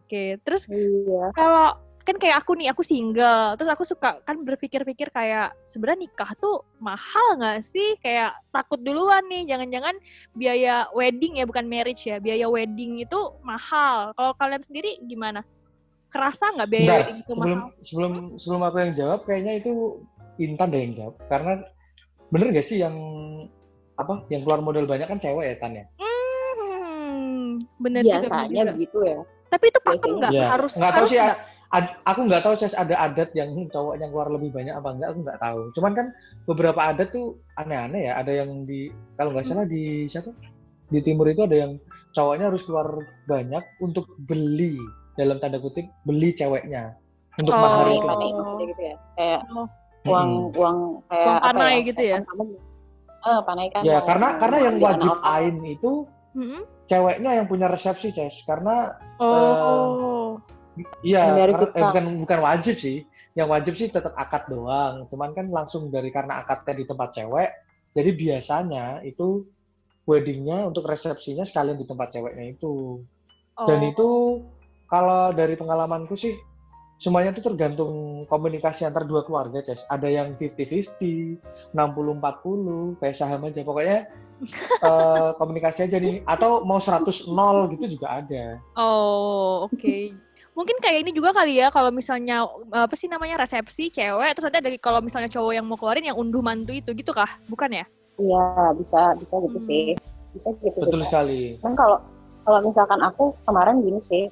Oke, terus iya kalau kan kayak aku nih, aku single, terus aku suka kan berpikir-pikir kayak sebenarnya nikah tuh mahal nggak sih? Kayak takut duluan nih, jangan-jangan biaya wedding ya bukan marriage ya, biaya wedding itu mahal. Kalau kalian sendiri gimana? Kerasa nggak biaya Bentar, wedding itu sebelum mahal? sebelum sebelum aku yang jawab, kayaknya itu Intan deh yang jawab. Karena bener gak sih yang apa yang keluar modal banyak kan cewek ya Tan ya? Hmm, bener biasanya juga. begitu ya Tapi itu pakem nggak? Iya. Harus nggak tahu sih nggak? ad- aku nggak tahu Ces ada adat yang cowok yang keluar lebih banyak apa enggak aku nggak tahu. Cuman kan beberapa adat tuh aneh-aneh ya. Ada yang di kalau nggak salah di siapa? Di timur itu ada yang cowoknya harus keluar banyak untuk beli dalam tanda kutip beli ceweknya untuk Oh. mahar itu. maksudnya gitu ya kayak Oh. Uang Mm-mm. uang kayak Uang apa panai gitu ya? sama ah panai kan Ya karena karena yang wajib ain itu Mm-mm. ceweknya yang punya resepsi Ces karena Oh. Iya, Dari karena- kita. eh, bukan bukan wajib sih. Yang wajib sih tetap akad doang. Cuman kan langsung dari karena akadnya di tempat cewek, jadi biasanya itu weddingnya untuk resepsinya sekalian di tempat ceweknya itu. Dan Oh. itu kalau dari pengalamanku sih semuanya itu tergantung komunikasi antar dua keluarga, Ces. Ada yang 50-50, 60-40, kayak saham aja. Pokoknya eh, komunikasi aja nih. Atau mau 100-0 gitu juga ada. Oh, oke. Mungkin kayak ini juga kali ya kalau misalnya apa sih namanya resepsi cewek terus ada kalau misalnya cowok yang mau keluarin yang unduh mantu itu gitu kah? Bukan ya? iya bisa bisa gitu Hmm. sih bisa gitu Betul juga. sekali. kan kalau kalau misalkan aku kemarin gini sih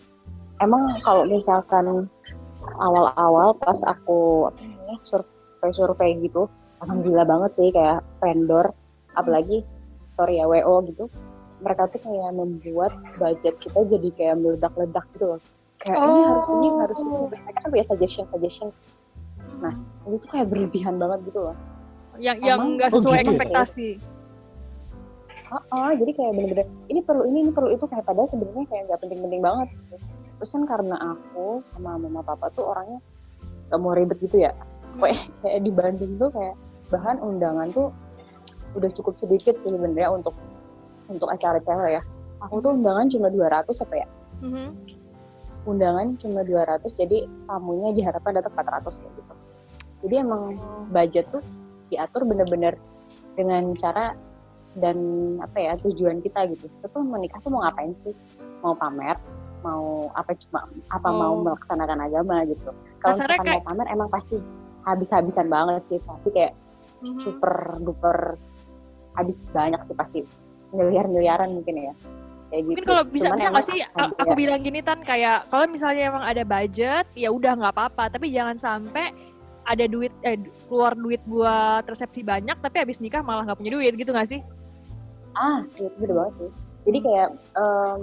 emang kalau misalkan awal-awal pas aku survei-survei gitu alhamdulillah banget sih kayak vendor apalagi sorry ya WO gitu mereka tuh kayak membuat budget kita jadi kayak meledak-ledak gitu loh kayak ini harus ini harus ini Oh. mereka kan punya suggestion suggestions Nah. itu tuh kayak berlebihan banget gitu loh yang yang emang- nggak Oh, sesuai gitu ya? ekspektasi. Ah, jadi kayak bener-bener ini perlu ini, ini perlu itu kayak padahal sebenarnya kayak nggak penting-penting banget. Gitu. Terus kan karena aku sama mama papa tuh orangnya gak mau ribet gitu ya. Kayak, kayak di Bandung tuh kayak bahan undangan tuh udah cukup sedikit sih sebenarnya untuk untuk acara cewek ya. Aku tuh undangan cuma 200 apa ya? Mhm. Undangan cuma 200 jadi tamunya diharapkan datang 400 kayak gitu. Jadi emang budget tuh diatur bener-bener dengan cara dan apa ya tujuan kita gitu. Itu menikah tuh mau ngapain sih? Mau pamer, mau apa cuma apa Oh. mau melaksanakan agama gitu. Kalau misalkan kayak- mau pamer emang pasti habis-habisan banget sih, pasti kayak Mhm. super duper habis banyak sih pasti miliar miliaran mungkin ya kayak gitu. Mungkin kalau bisa Cuman bisa nggak sih aku bilang gini tan kayak kalau misalnya emang ada budget ya udah nggak apa-apa tapi jangan sampai ada duit eh keluar duit buat resepsi banyak tapi habis nikah malah nggak punya duit gitu nggak sih? ah itu beda banget sih. Jadi kayak em,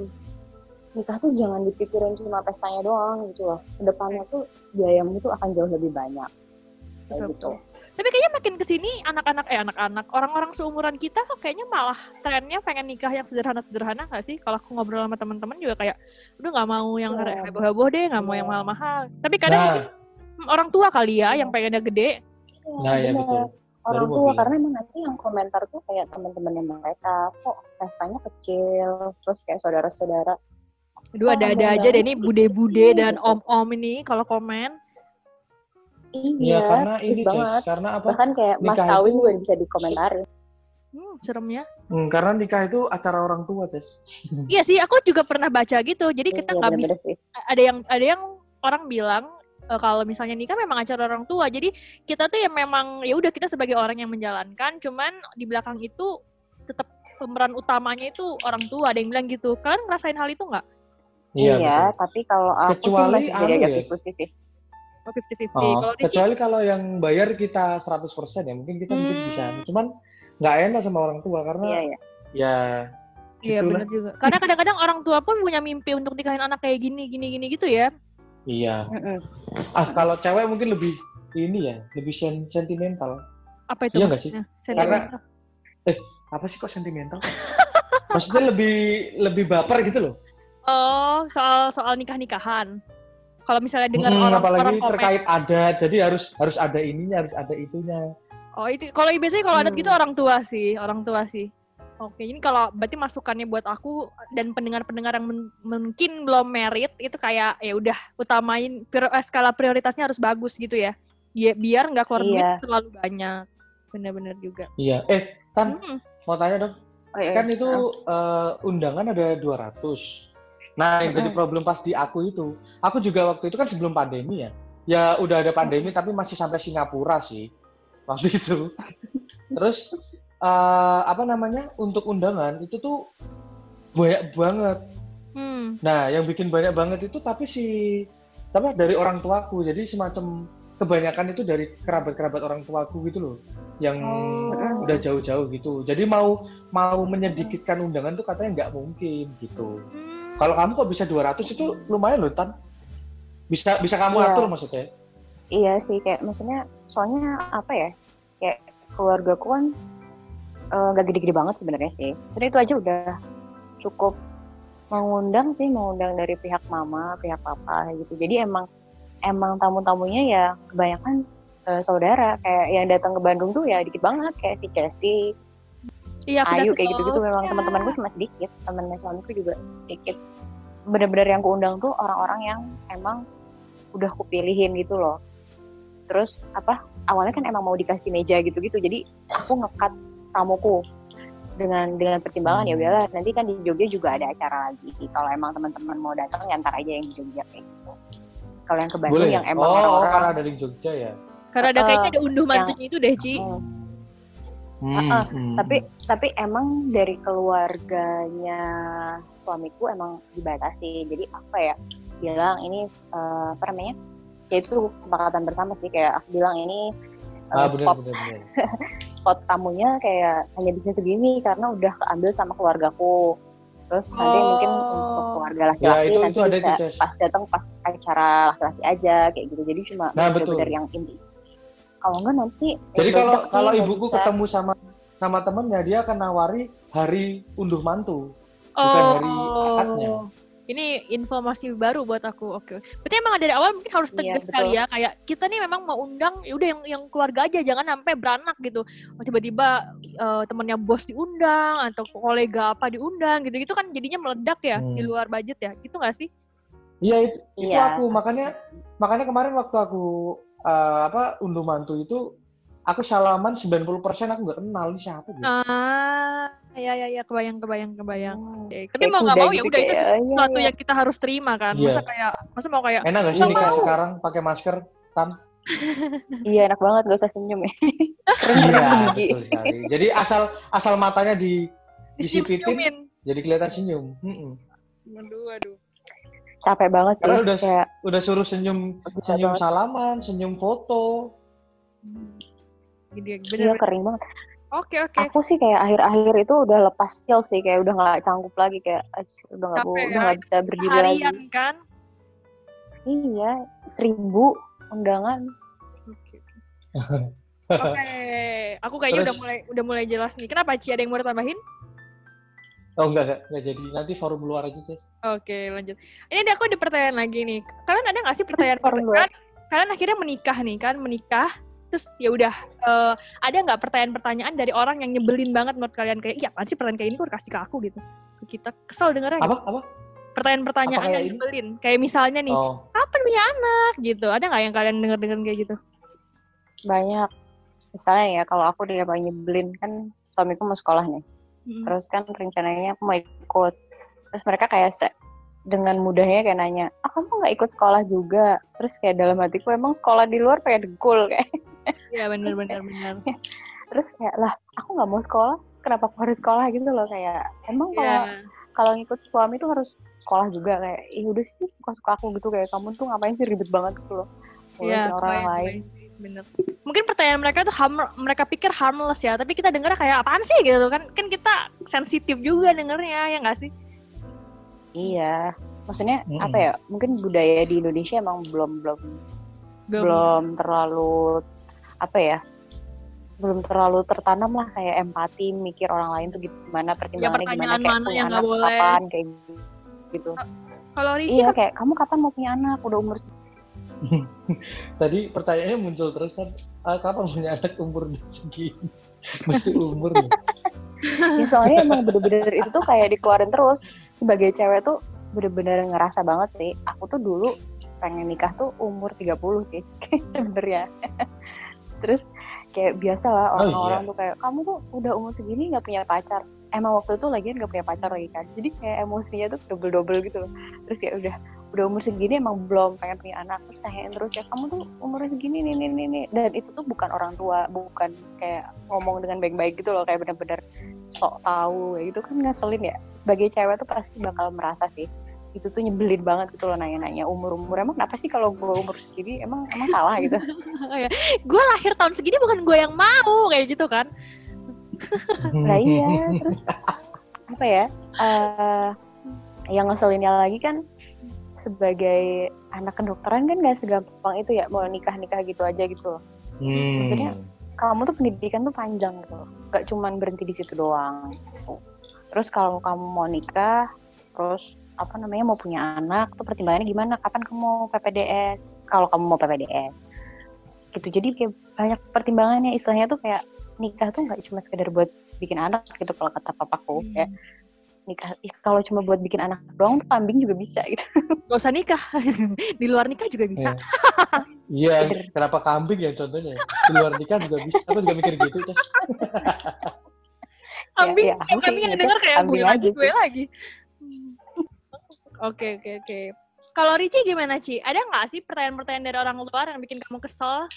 nikah tuh jangan dipikirin cuma pestanya doang gitu loh. Ke depannya tuh biayamu tuh akan jauh lebih banyak. Kayak Betul, gitu. Tapi kayaknya makin ke sini anak-anak eh anak-anak orang-orang seumuran kita kok kayaknya malah trennya pengen nikah yang sederhana-sederhana nggak sih? Kalau aku ngobrol sama teman-teman juga kayak udah nggak mau yang Iya. heboh-heboh deh, nggak mau yang Iya. mahal-mahal. Tapi kadang Nah, mungkin orang tua kali ya yang pengennya gede. nah ya betul. Orang Baru tua karena emang nanti yang komentar tuh kayak teman-temannya mereka kok pestanya kecil, terus kayak saudara-saudara Aduh Oh, ada-ada ada aja deh sih. bude-bude Iya, dan gitu. om-om ini kalau komen. Iya, iya, karena ini Jess, banget. karena apa? Bahkan kayak mas nikah kawin itu- juga bisa dikomentarin. Hmm, serem ya. Hmm, karena nikah itu acara orang tua, Tes. Iya sih, aku juga pernah baca gitu. Jadi kita Iya, nggak bisa. sih. Ada yang ada yang orang bilang e, kalau misalnya nikah memang acara orang tua. Jadi kita tuh ya memang ya udah kita sebagai orang yang menjalankan. Cuman di belakang itu tetap pemeran utamanya itu orang tua. Ada yang bilang gitu. Kalian ngerasain hal itu nggak? Iya, Iya, betul. tapi kalau aku Kecuali sih masih anu jadi agak ya. 50 sih. Oh, 50-50. Oh, Kalau di kecuali kalau yang bayar kita 100% ya, mungkin kita mungkin Hmm. bisa. Cuman nggak enak sama orang tua karena Iya, iya. ya Iya Itulah. benar juga. Karena kadang-kadang orang tua pun punya mimpi untuk nikahin anak kayak gini, gini, gini gitu ya. iya. Mm-mm. Ah, kalau cewek mungkin lebih ini ya, lebih sen- sentimental. Apa itu Iya nggak sih? Karena- Sentimental. Apa sih kok sentimental? Maksudnya lebih lebih baper gitu loh. Oh, soal soal nikah-nikahan. Kalau misalnya dengar Mm, orang apalagi orang komen, terkait adat, jadi harus harus ada ininya, harus ada itunya. oh itu kalau biasanya kalau adat Hmm. gitu orang tua sih, orang tua sih. Oke, ini kalau berarti masukannya buat aku dan pendengar-pendengar yang men- mungkin belum merit itu kayak ya udah utamain prior- eh, skala prioritasnya harus bagus gitu ya. Bi- Biar nggak keluar duit Iya. terlalu banyak. Bener-bener juga. Iya. Eh, Tan, Hmm. mau tanya dong. Oh, iya. Kan itu eh, undangan ada 200. Nah, yang jadi problem pas di aku itu, aku juga waktu itu kan sebelum pandemi ya. Ya udah ada pandemi tapi masih sampai Singapura sih waktu itu. Terus eh, apa namanya? Untuk undangan itu tuh banyak banget. Hmm. Nah, yang bikin banyak banget itu tapi si apa dari orang tuaku. Jadi semacam kebanyakan itu dari kerabat-kerabat orang tuaku gitu loh. Yang Oh. udah jauh-jauh gitu. Jadi mau mau menyedikitkan undangan tuh katanya nggak mungkin gitu. Hmm. Kalau kamu kok bisa 200 itu lumayan loh, Tan. Bisa bisa kamu Iya. atur maksudnya. Iya sih kayak maksudnya soalnya apa ya kayak keluargaku kan eh, nggak gede-gede banget sebenarnya sih. Sebenarnya itu aja udah cukup mengundang sih mengundang dari pihak mama, pihak papa gitu. Jadi emang emang tamu-tamunya ya kebanyakan eh, saudara kayak yang datang ke Bandung tuh ya dikit banget kayak si Chelsea, Iya, aku Ayu kayak gitu-gitu memang Ya. teman-temanku cuma sedikit, temennya suamiku juga sedikit. Bener-bener yang kuundang tuh orang-orang yang emang udah kupilihin gitu loh. Terus apa? Awalnya kan emang mau dikasih meja gitu-gitu, jadi aku ngekat tamuku dengan dengan pertimbangan ya udahlah nanti kan di Jogja juga ada acara lagi. Kalau emang teman-teman mau datang ya ntar aja yang di Jogja kayak gitu. Kalau yang ke Bandung Boleh. yang emang oh, orang-orang karena dari Jogja ya. Karena ada Eh, kayaknya ada unduh yang- mantunya itu deh, Ci. Hmm. Hmm, Ah, hmm. tapi tapi emang dari keluarganya suamiku emang dibatasi jadi apa ya bilang ini eh, apa namanya ya itu kesepakatan bersama sih kayak aku bilang ini eh, ah, benar spot benar benar. spot tamunya kayak hanya bisa segini karena udah keambil sama keluargaku terus nanti mungkin untuk Oh. keluarga Ya, laki-laki itu- nanti itu ada bisa itu, pas datang pas acara laki-laki aja kayak gitu jadi cuma Nah, bener-bener betul. yang inti kalau enggak nanti Jadi kalau kalau ibuku bisa. ketemu sama sama temennya dia akan nawari hari unduh mantu. Bukan hari akadnya. Oh. Ini informasi baru buat aku. Oke. Berarti emang dari awal mungkin harus Iya, tegas betul. kali ya. Kayak kita nih memang mau undang, ya udah yang yang keluarga aja, jangan sampai beranak gitu. Oh, tiba-tiba eh, temennya bos diundang atau kolega apa diundang gitu-gitu kan jadinya meledak ya Hmm. di luar budget ya. Gitu nggak sih? Iya itu, itu Iya. aku makanya makanya kemarin waktu aku eh, apa unduh mantu itu aku salaman 90% aku nggak kenal nih siapa gitu. Ah, ya ya ya kebayang kebayang kebayang. Oke, Tapi Kayak mau nggak mau ya gitu, udah itu iya, sesuatu iya. yang kita harus terima kan. Iya. Masa kayak masa mau kayak Enak gak sih nikah sekarang pakai masker tan? Iya enak banget gak usah senyum ya. Iya, betul sekali. Jadi asal asal matanya di disipitin jadi kelihatan senyum. Mm-mm. Aduh, aduh. Capek banget sih. Karena udah kayak udah suruh senyum senyum banget. salaman, senyum foto. Gini, Iya bener. kering banget. Oke, oke. Aku sih kayak akhir-akhir itu udah lepas skill sih, kayak udah nggak canggup lagi kayak "Aduh, udah nggak ya, udah nggak bisa berdiri lagi. Harian kan? Iya, seribu undangan. Oke. Oke, aku kayaknya udah mulai udah mulai jelas nih. Kenapa Ci ada yang mau tambahin? Oh enggak, enggak, enggak jadi. Nanti forum luar aja, Cis. Oke, lanjut. Ini ada aku ada pertanyaan lagi nih. Kalian ada nggak sih pertanyaan Forum luar. kan, kalian akhirnya menikah nih kan, menikah terus ya udah eh, ada nggak pertanyaan-pertanyaan dari orang yang nyebelin banget menurut kalian kayak iya apaan sih pertanyaan kayak ini kok kasih ke aku gitu ke kita kesel dengernya gitu. Apa? Apa? pertanyaan-pertanyaan Apa kayak yang ini? nyebelin kayak misalnya nih Oh, kapan punya anak gitu ada nggak yang kalian denger denger kayak gitu Banyak. Misalnya ya, kalau aku dia paling nyebelin kan suamiku mau sekolah nih. Mm. Terus kan rencananya aku mau ikut. Terus mereka kayak se- dengan mudahnya kayak nanya, ah kamu nggak ikut sekolah juga? Terus kayak dalam hatiku emang sekolah di luar kayak degul kayak. Iya benar benar benar. Terus kayak lah, aku nggak mau sekolah, kenapa aku harus sekolah gitu loh kayak. Emang kalau Iya. kalau ngikut suami tuh harus sekolah juga kayak, ih udah sih suka suka aku gitu kayak kamu tuh ngapain sih ribet banget gitu loh. Iya, Ngurusin orang lain. Bener. Mungkin pertanyaan mereka tuh harm- mereka pikir harmless ya, tapi kita dengar kayak apaan sih gitu kan? Kan kita sensitif juga dengernya ya nggak sih? Iya. Maksudnya Mm-mm. apa ya? Mungkin budaya di Indonesia emang belum belum belum terlalu apa ya? Belum terlalu tertanam lah kayak empati, mikir orang lain tuh gimana pertimbangannya gimana pertanyaan kayak mana punya yang anak boleh. kapan kayak gitu. Kalau Ricci Iya kan kayak kamu kapan mau punya anak? Udah umur tadi pertanyaannya muncul terus kan, ah, kapan punya anak umur segini? Mesti umur ya. ya soalnya emang bener-bener itu tuh kayak dikeluarin terus. Sebagai cewek tuh bener-bener ngerasa banget sih. Aku tuh dulu pengen nikah tuh umur 30 sih sebenarnya. Terus kayak biasa lah Oh, orang-orang tuh kayak kamu tuh udah umur segini nggak punya pacar. Emang waktu itu lagian nggak punya pacar lagi kan. Jadi kayak emosinya tuh double double gitu. Loh terus ya udah udah umur segini emang belum pengen punya anak. Terus tanyain terus ya kamu tuh umur segini nih nih nih nih. Dan itu tuh bukan orang tua bukan kayak ngomong dengan baik-baik gitu loh kayak bener-bener sok tahu. Kayak gitu kan ngeselin ya. Sebagai cewek tuh pasti bakal merasa sih itu tuh nyebelin banget gitu loh nanya-nanya. Umur-umur emang kenapa sih kalau gue umur segini emang emang salah? Gitu. Gue lahir tahun segini bukan gue yang mau kayak gitu kan? Nah iya, terus apa ya? eh yang ngeselinnya lagi kan sebagai anak kedokteran kan gak segampang itu ya mau nikah nikah gitu aja gitu loh. Hmm. Maksudnya kamu tuh pendidikan tuh panjang gitu, loh. gak cuman berhenti di situ doang. gitu. Terus kalau kamu mau nikah, terus apa namanya mau punya anak tuh pertimbangannya gimana? Kapan kamu mau PPDS? Kalau kamu mau PPDS, gitu. Jadi kayak banyak pertimbangannya. Istilahnya tuh kayak nikah tuh nggak cuma sekedar buat bikin anak gitu kalau kata papaku Hmm. kayak nikah kalau cuma buat bikin anak doang kambing juga bisa gitu Gak usah nikah, di luar nikah juga bisa. Iya, kenapa kambing ya contohnya? Di luar nikah juga bisa. Aku juga mikir gitu, Ces. Kambing, ya, aku kambing yang denger kayak gue kambing lagi, gue lagi. Oke, oke, oke. Kalau Ricci gimana, Ci? Ada nggak sih pertanyaan-pertanyaan dari orang luar yang bikin kamu kesel?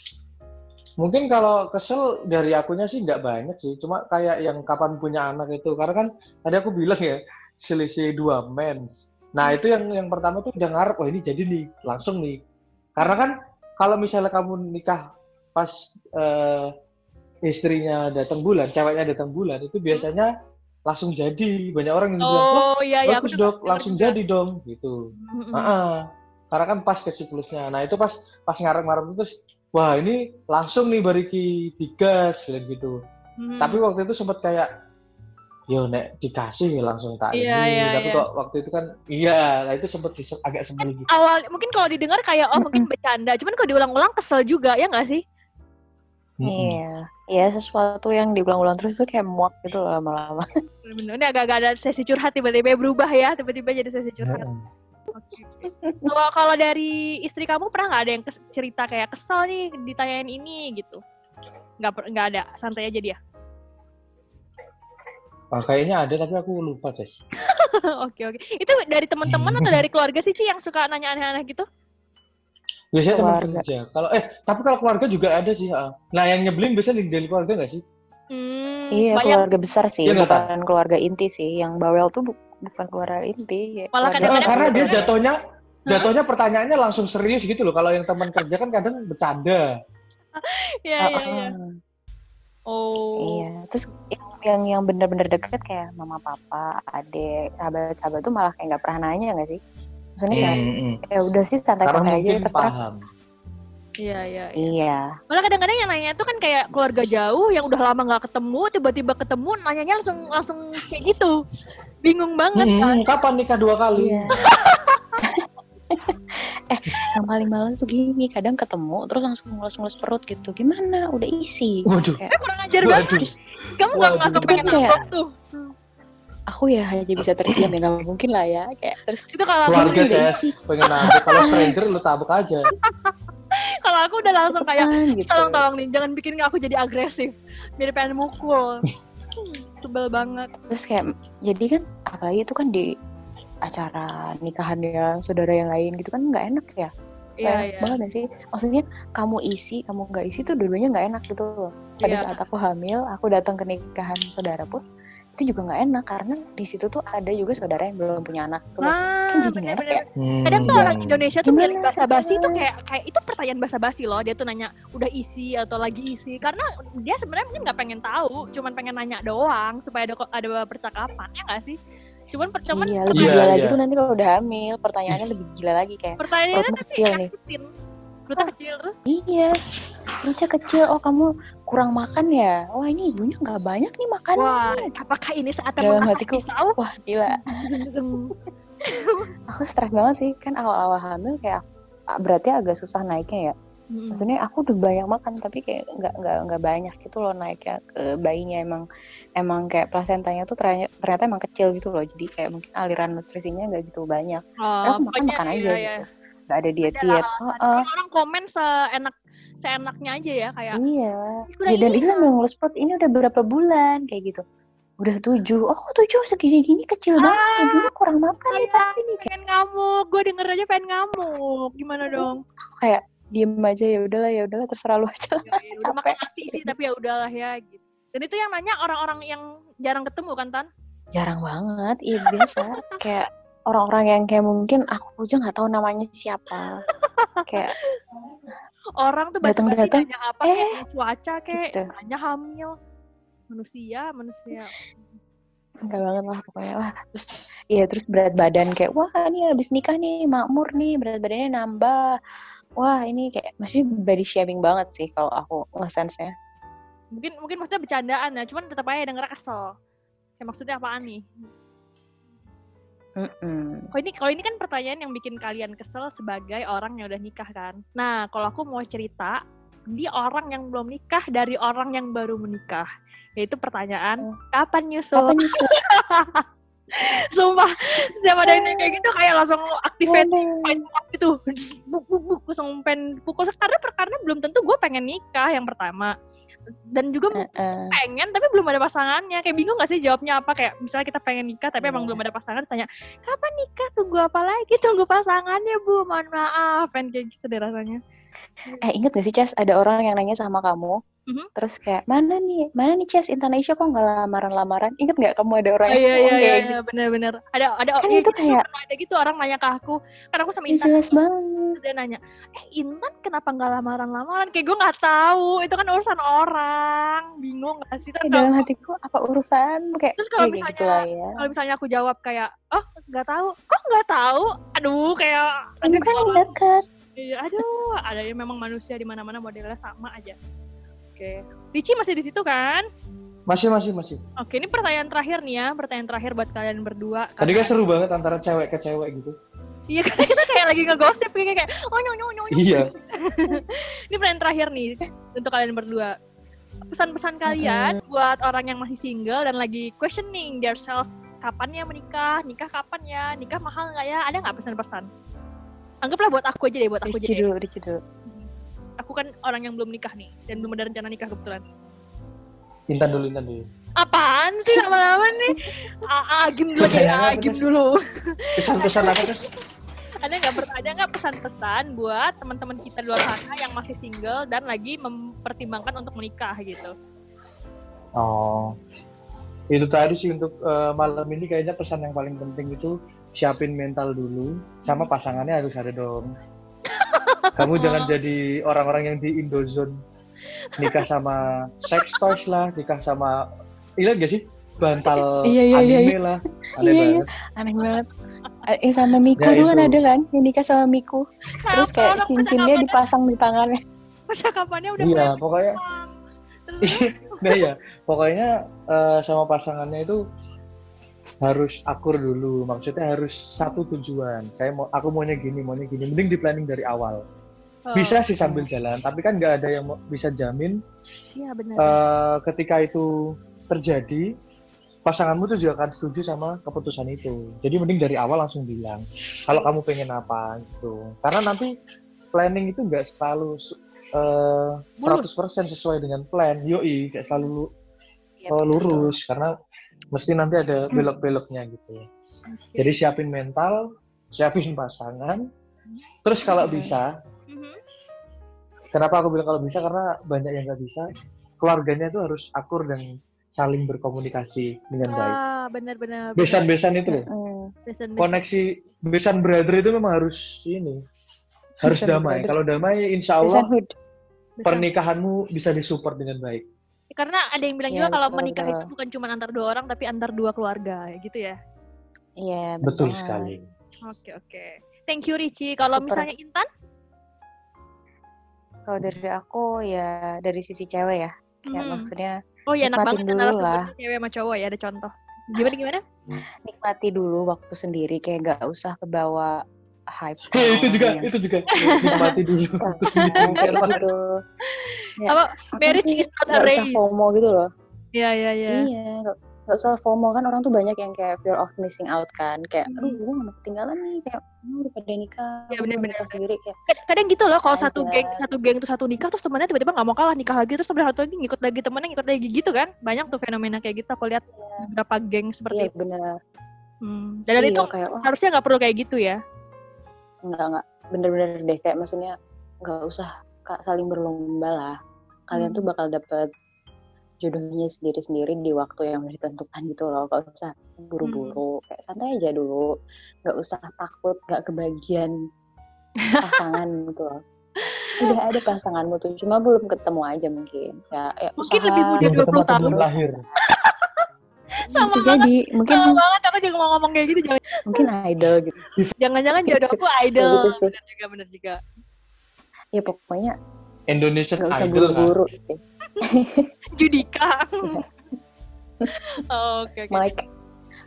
Mungkin kalau kesel dari akunya sih nggak banyak sih. Cuma kayak yang kapan punya anak itu. Karena kan tadi aku bilang ya, selisih dua mens. Nah itu yang yang pertama tuh udah ngarep, wah ini jadi nih, langsung nih. Karena kan kalau misalnya kamu nikah pas eh, istrinya datang bulan, ceweknya datang bulan, itu biasanya langsung jadi. Banyak orang yang bilang, wah Oh iya iya. bagus dok, langsung juga. jadi dong, gitu. Mm-mm. Heeh. Karena kan pas ke siklusnya. Nah itu pas pas ngarep-ngarep itu terus, wah ini langsung nih bariki digas bilang gitu. Hmm. Tapi waktu itu sempat kayak, yo nek dikasih langsung tak Iya, ini. iya, Tapi iya. kok waktu itu kan, iya, nah itu sempat sih agak sebel gitu. awal mungkin kalau didengar kayak oh mungkin bercanda, cuman kalau diulang-ulang kesel juga ya nggak sih? Iya iya sesuatu yang diulang-ulang terus tuh kayak muak gitu lama-lama Bener-bener. Ini agak-agak ada sesi curhat tiba-tiba berubah ya, tiba-tiba jadi sesi curhat. Heeh. Oke. Kalau kalau dari istri kamu pernah nggak ada yang kes- cerita kayak kesel nih ditanyain ini gitu? Nggak nggak ada, santai aja dia. Ah, kayaknya ada tapi aku lupa, Ces. Oke oke. Itu dari teman-teman atau dari keluarga sih Ci yang suka nanya aneh-aneh gitu? Biasanya teman kerja. Kalau eh, tapi kalau keluarga juga ada sih. ah. Nah, yang nyebelin biasanya dari keluarga nggak sih? Hmm, Iya, banyak keluarga besar sih, nggak, bukan keluarga inti sih. Yang bawel tuh bu- bukan keluarga inti. ya Malah Nah, karena dia jatuhnya jatuhnya pertanyaannya langsung serius gitu loh. Kalau yang teman kerja kan kadang bercanda. Iya Ah, iya iya. ah. Oh. Iya, terus yang yang, yang benar-benar deket kayak mama papa, adik, sahabat-sahabat tuh malah kayak nggak pernah nanya nggak sih? Maksudnya kayak Hmm, hmm. ya udah sih santai-santai aja mungkin terserah. paham. Iya iya. iya. Iya, Malah kadang-kadang yang nanya itu kan kayak keluarga jauh yang udah lama nggak ketemu, tiba-tiba ketemu, nanyanya langsung langsung kayak gitu. Bingung banget Hmm, kan? kapan nikah dua kali? iya. eh, yang paling males tuh gini, kadang ketemu terus langsung ngelus-ngelus perut gitu. Gimana? Udah isi. Waduh. Kayak, Eh kurang ajar banget. Waduh. Kamu nggak langsung pengen kayak- nangkep tuh. aku ya hanya bisa terdiam ya nggak mungkin lah ya. Kayak terus Itu kalau Keluarga, Ces. Pengen nabuk. Kalau stranger lu tabuk aja. kalau aku udah langsung kayak gitu. tolong tolong nih jangan bikin aku jadi agresif. Jadi pengen mukul. Tebel banget. Terus kayak jadi kan apalagi itu kan di acara nikahan yang saudara yang lain gitu kan nggak enak ya. Iya iya. banget sih? Maksudnya kamu isi, kamu nggak isi tuh dua-duanya nggak enak gitu loh. Pada Iya. saat aku hamil, aku datang ke nikahan saudara pun itu juga nggak enak karena di situ tuh ada juga saudara yang belum punya anak tuh. Nah, kan jadi nggak enak bener-bener. ya. Hmm. Kadang tuh Iya. orang Indonesia tuh Gimana milih bahasa basi tuh kayak kayak itu pertanyaan bahasa basi loh. Dia tuh nanya udah isi atau lagi isi karena dia sebenarnya mungkin nggak pengen tahu, cuman pengen nanya doang supaya ada ada percakapan ya nggak sih? Cuman per- cuman Iya, lebih Iya, gila lagi iya. tuh nanti kalau udah hamil, pertanyaannya lebih gila lagi kayak pertanyaannya kecil nih. Perutnya kecil terus Iya, perutnya kecil. Oh kamu kurang makan ya? Wah ini ibunya nggak banyak nih makan. wah apakah ini saatnya Dalam hatiku, pisau? Wah gila. Aku stres banget sih kan awal-awal hamil kayak ah, berarti agak susah naiknya ya. Mm. Maksudnya aku udah banyak makan tapi kayak nggak nggak nggak banyak gitu loh naiknya ke bayinya emang emang kayak plasentanya tuh ternyata, ternyata emang kecil gitu loh. Jadi kayak mungkin aliran nutrisinya nggak gitu banyak. Oh, Aku makan makan aja iya, gitu. Nggak ada diet diet. alasan. Oh, Kalau orang komen seenak seenaknya aja ya kayak iya. Ya, dan ini itu sambil ngelus perut ini udah berapa bulan kayak gitu. Udah tujuh. Oh kok tujuh segini-gini kecil banget. Ah, Ibunya kurang makan nih pasti nih. pengen ngamuk, gue denger aja pengen ngamuk. Gimana dong? Kayak diem aja ya udahlah ya udahlah terserah lu aja lah. Ya, ya udah makan nasi sih tapi ya udahlah ya gitu. Dan itu yang nanya orang-orang yang jarang ketemu kan Tan? Jarang banget. Iya biasa. kayak orang-orang yang kayak mungkin aku aja nggak tahu namanya siapa. kayak Orang tuh basa-basi Datang-datang, nanya apa eh, kayak cuaca kayak gitu. nanya hamil. Manusia, manusia. enggak banget lah pokoknya wah terus iya terus berat badan kayak wah ini habis nikah nih makmur nih berat badannya nambah wah ini kayak maksudnya body shaming banget sih kalau aku ngesense nya Mungkin mungkin maksudnya bercandaan ya, cuman tetap aja denger kesel. Kayak maksudnya apaan nih? Mm-mm. Kalau ini kalau ini kan pertanyaan yang bikin kalian kesel sebagai orang yang udah nikah kan. Nah, kalau aku mau cerita di orang yang belum nikah dari orang yang baru menikah. Yaitu pertanyaan, Oh. kapan nyusul? apa nyusul Sumpah, setiap ada yang kayak gitu kayak langsung activate Waduh. fight up gitu. Buk, buk, buk, langsung pengen pukul. Karena, karena belum tentu gue pengen nikah yang pertama. Dan juga mungkin Heeh. pengen tapi belum ada pasangannya. Kayak bingung gak sih jawabnya apa? Kayak misalnya kita pengen nikah tapi emang Iya. belum ada pasangan tanya kapan nikah? Tunggu apa lagi? Tunggu pasangannya bu? Mohon maaf. Pengen kayak gitu deh rasanya eh inget gak sih Ces ada orang yang nanya sama kamu. Mhm. terus kayak mana nih? Mana nih Ces Indonesia kok nggak lamaran-lamaran? Inget nggak kamu ada oh, orang yang iya iya kayak iya gitu? iya, bener-bener ada ada Kan iya, itu gitu, kayak- ada gitu orang nanya ke aku. Kan aku sama "Ih, Intan jelas banget. terus dia nanya eh Intan kenapa nggak lamaran-lamaran? Kayak gue nggak tahu. Itu kan urusan orang. Bingung gak sih kayak Terus dalam hatiku apa urusan? Kayak Terus kalau kayak misalnya- gitu lah ya. kalau misalnya aku jawab kayak oh nggak tahu. Kok nggak tahu? Aduh kayak ini kan dekat Iya, aduh, ada yang memang manusia di mana-mana modelnya sama aja. Oke. Ricci masih di situ kan? Masih masih masih. Oke, ini pertanyaan terakhir nih ya, pertanyaan terakhir buat kalian berdua. Tadi kan seru banget antara cewek ke cewek gitu. Iya, karena kita kayak lagi ngegosip kayak kayak oh nyo nyo nyo. nyo. Iya. Ini pertanyaan terakhir nih untuk kalian berdua. Pesan-pesan kalian buat orang yang masih single dan lagi questioning their self kapan ya menikah, nikah kapan ya, nikah mahal nggak ya, ada nggak pesan-pesan? Anggaplah buat aku aja deh, buat aku aja dulu dulu Aku kan orang yang belum nikah nih dan belum ada rencana nikah kebetulan. Intan dulu, Intan dulu. Apaan sih lama-lama nih? Ah, agim dulu ya, agim dulu. Pesan-pesan apa terus? Ada nggak ada nggak pesan-pesan buat teman-teman kita di luar sana yang masih single dan lagi mempertimbangkan untuk menikah gitu? Oh, itu tadi sih untuk eh, malam ini kayaknya pesan yang paling penting itu siapin mental dulu, sama pasangannya harus ada dong. Kamu jangan jadi orang-orang yang di Indozone nikah sama sex toys lah, nikah sama iya gak sih bantal Iya, iya, iya, anime lah, aneh Iya, iya. banget. Aneh banget. Eh sama Miku Ya, kan ada kan yang nikah sama Miku. Terus kayak cincinnya dipasang di tangannya. percakapannya udah Iya, pokoknya nah ya, pokoknya eh, sama pasangannya itu harus akur dulu. Maksudnya harus satu tujuan. Saya mau, aku maunya gini, maunya gini. Mending di planning dari awal. oh, Bisa sih sambil jalan, tapi kan nggak ada yang bisa jamin Iya benar. eh, ketika itu terjadi, pasanganmu tuh juga akan setuju sama keputusan itu. Jadi mending dari awal langsung bilang, kalau kamu pengen apa gitu. Karena nanti planning itu nggak selalu eh, 100% sesuai dengan plan. Yoi, nggak selalu lu- betul. lurus karena mesti nanti ada belok-beloknya gitu. Oke. Jadi siapin mental, siapin pasangan. Terus kalau Hmm. bisa, Mhm. kenapa aku bilang kalau bisa karena banyak yang nggak bisa. Keluarganya itu harus akur dan saling berkomunikasi dengan baik. Ah, benar-benar. Besan-besan itu loh. Hmm. Besan-besan. Koneksi besan brother itu memang harus ini. Harus Besan damai. brother. Kalau damai insya Allah. Besan. pernikahanmu bisa disupport dengan baik. Karena ada yang bilang Iya, juga kalau betul, menikah betul. itu bukan cuma antar dua orang tapi antar dua keluarga gitu ya. Iya, Betul banget. sekali. Oke oke. Thank you Ricci. Kalau Super. misalnya Intan? Kalau dari aku ya dari sisi cewek ya. Kayak Hmm. maksudnya Oh iya enak banget dulu lah. cewek sama cowok ya ada contoh. Gimana gimana? nikmati dulu waktu sendiri kayak gak usah kebawa hype. Hei, itu juga, itu juga. Nikmati dulu waktu sendiri. gitu. Ya, Apa marriage is not a nggak usah race. FOMO gitu loh. Iya iya iya. Iya, gak, gak usah FOMO kan orang tuh banyak yang kayak fear of missing out kan. Kayak, Hmm. aduh gue gak mau ketinggalan nih. Kayak, oh, udah pada nikah. Iya, gue bener, belum bener, nikah bener. sendiri. Kayak, Kad- Kadang gitu loh kalau satu geng satu geng tuh satu nikah terus temannya tiba-tiba nggak mau kalah nikah lagi terus temennya satu lagi ngikut lagi temennya ngikut lagi gitu kan. Banyak tuh fenomena kayak gitu aku lihat beberapa geng seperti iya itu. bener. Hmm. Dan Iya, itu kayak, wah harusnya nggak perlu kayak gitu ya. enggak, enggak. Bener-bener deh. Kayak maksudnya gak usah saling berlomba lah. Kalian Hmm. tuh bakal dapet jodohnya sendiri-sendiri di waktu yang udah ditentukan gitu loh. Gak usah buru-buru. Hmm. Kayak santai aja dulu. Gak usah takut gak kebagian pasangan gitu loh. Udah ada pasanganmu tuh, cuma belum ketemu aja mungkin. Ya, ya Mungkin usaha. lebih muda Belum ketemu 20 atau belum tahun. lahir. Sama Bisa jadi, mungkin Sama banget aku juga mau ngomong kayak gitu jangan mungkin idol gitu. jangan-jangan jodoh aku idol. gitu. Bener juga bener juga. Ya pokoknya Indonesian gak usah Idol kan. buru-buru sih. Judika. Oh, Oke oke. Mike,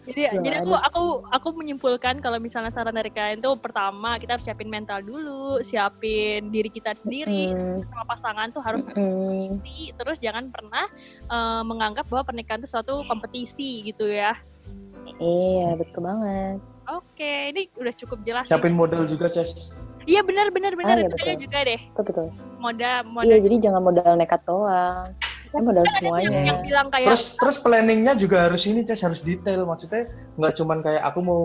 Jadi Belum jadi aku aku aku menyimpulkan kalau misalnya saran dari kalian tuh pertama kita harus siapin mental dulu, siapin diri kita sendiri hmm, sama pasangan tuh harus kompetisi. Terus jangan pernah eh, menganggap bahwa pernikahan itu suatu kompetisi gitu ya. iya betul banget. Oke, ini udah cukup jelas. sih. Siapin modal juga, Ces. Iya benar benar benar Ah, iya, itu betul. juga deh. Betul betul. Modal Iya modal jadi jangan modal nekat doang. Kan modal yang, semuanya. yang bilang kayak Terus terus planningnya juga harus ini, Ces, harus detail. Maksudnya nggak cuman kayak aku mau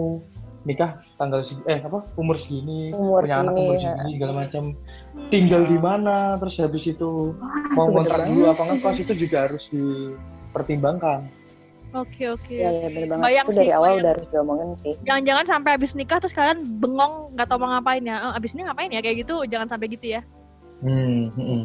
nikah tanggal segi, eh apa umur segini, Umur punya anak umur ya. segini segala macam. hmm, Tinggal di mana, terus habis itu Wah, mau itu banget. dulu apa ngekos itu juga harus dipertimbangkan. Oke oke. Iya iya bener banget. Bayang itu dari sih, awal bayang. udah harus diomongin sih. Jangan-jangan sampai habis nikah terus kalian bengong nggak tahu mau ngapain ya. Eh, abis ini ngapain ya kayak gitu. Jangan sampai gitu ya. Hmm, hmm.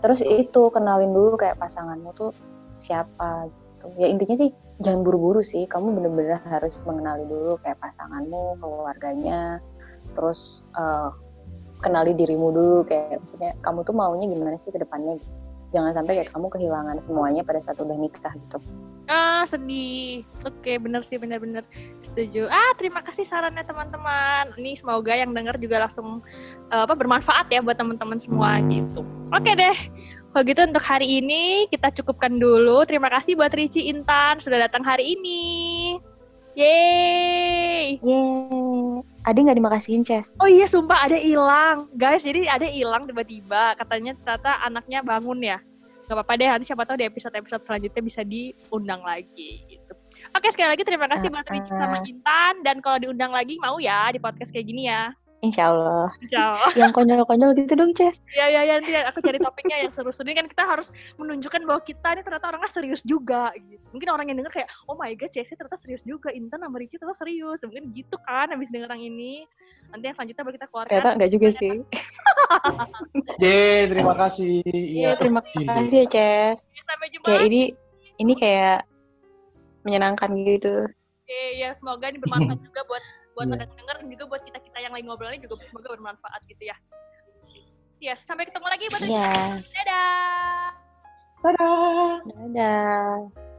Terus itu kenalin dulu kayak pasanganmu tuh siapa gitu. Ya intinya sih jangan buru-buru sih. Kamu bener-bener harus mengenali dulu kayak pasanganmu, keluarganya, terus eh, kenali dirimu dulu kayak maksudnya kamu tuh maunya gimana sih ke depannya gitu. Jangan sampai kayak kamu kehilangan semuanya pada saat udah nikah gitu. Ah sedih. Oke bener sih bener-bener setuju. Ah terima kasih sarannya teman-teman. Ini semoga yang dengar juga langsung eh, apa bermanfaat ya buat teman-teman semua gitu. Oke deh. Kalau gitu untuk hari ini kita cukupkan dulu. Terima kasih buat Ricci Intan sudah datang hari ini. Yeay. Yeay. Ada nggak dimakasihin, Ces? Oh iya, sumpah ada hilang. Guys, jadi ada hilang tiba-tiba. Katanya ternyata anaknya bangun ya. Gak apa-apa deh, nanti siapa tahu di episode-episode selanjutnya bisa diundang lagi gitu. Oke, sekali lagi terima kasih buat Ricci sama Intan. Dan kalau diundang lagi, mau ya di podcast kayak gini ya. Insya Allah. Insya Allah. Yang konyol-konyol gitu dong, Ces. Ya, ya, ya. Nanti aku cari topiknya yang seru-seru. Ini kan kita harus menunjukkan bahwa kita ini ternyata orangnya serius juga. Gitu. Mungkin orang yang denger kayak, oh my god, Cesi ternyata serius juga. Intan sama Ricci ternyata serius. Mungkin gitu kan habis denger yang ini. Nanti yang selanjutnya baru kita keluarkan. Ternyata enggak juga sih. Ye, terima kasih. Iya, terima kasih ya, Ces. Sampai jumpa Kayak ini ini kayak menyenangkan gitu. Oke, ya semoga ini bermanfaat juga buat buat Iya. pada denger dan juga buat kita kita yang lagi ngobrolnya juga semoga bermanfaat gitu ya. Ya, sampai ketemu lagi buat Iya. Dadah. Dadah. Dadah.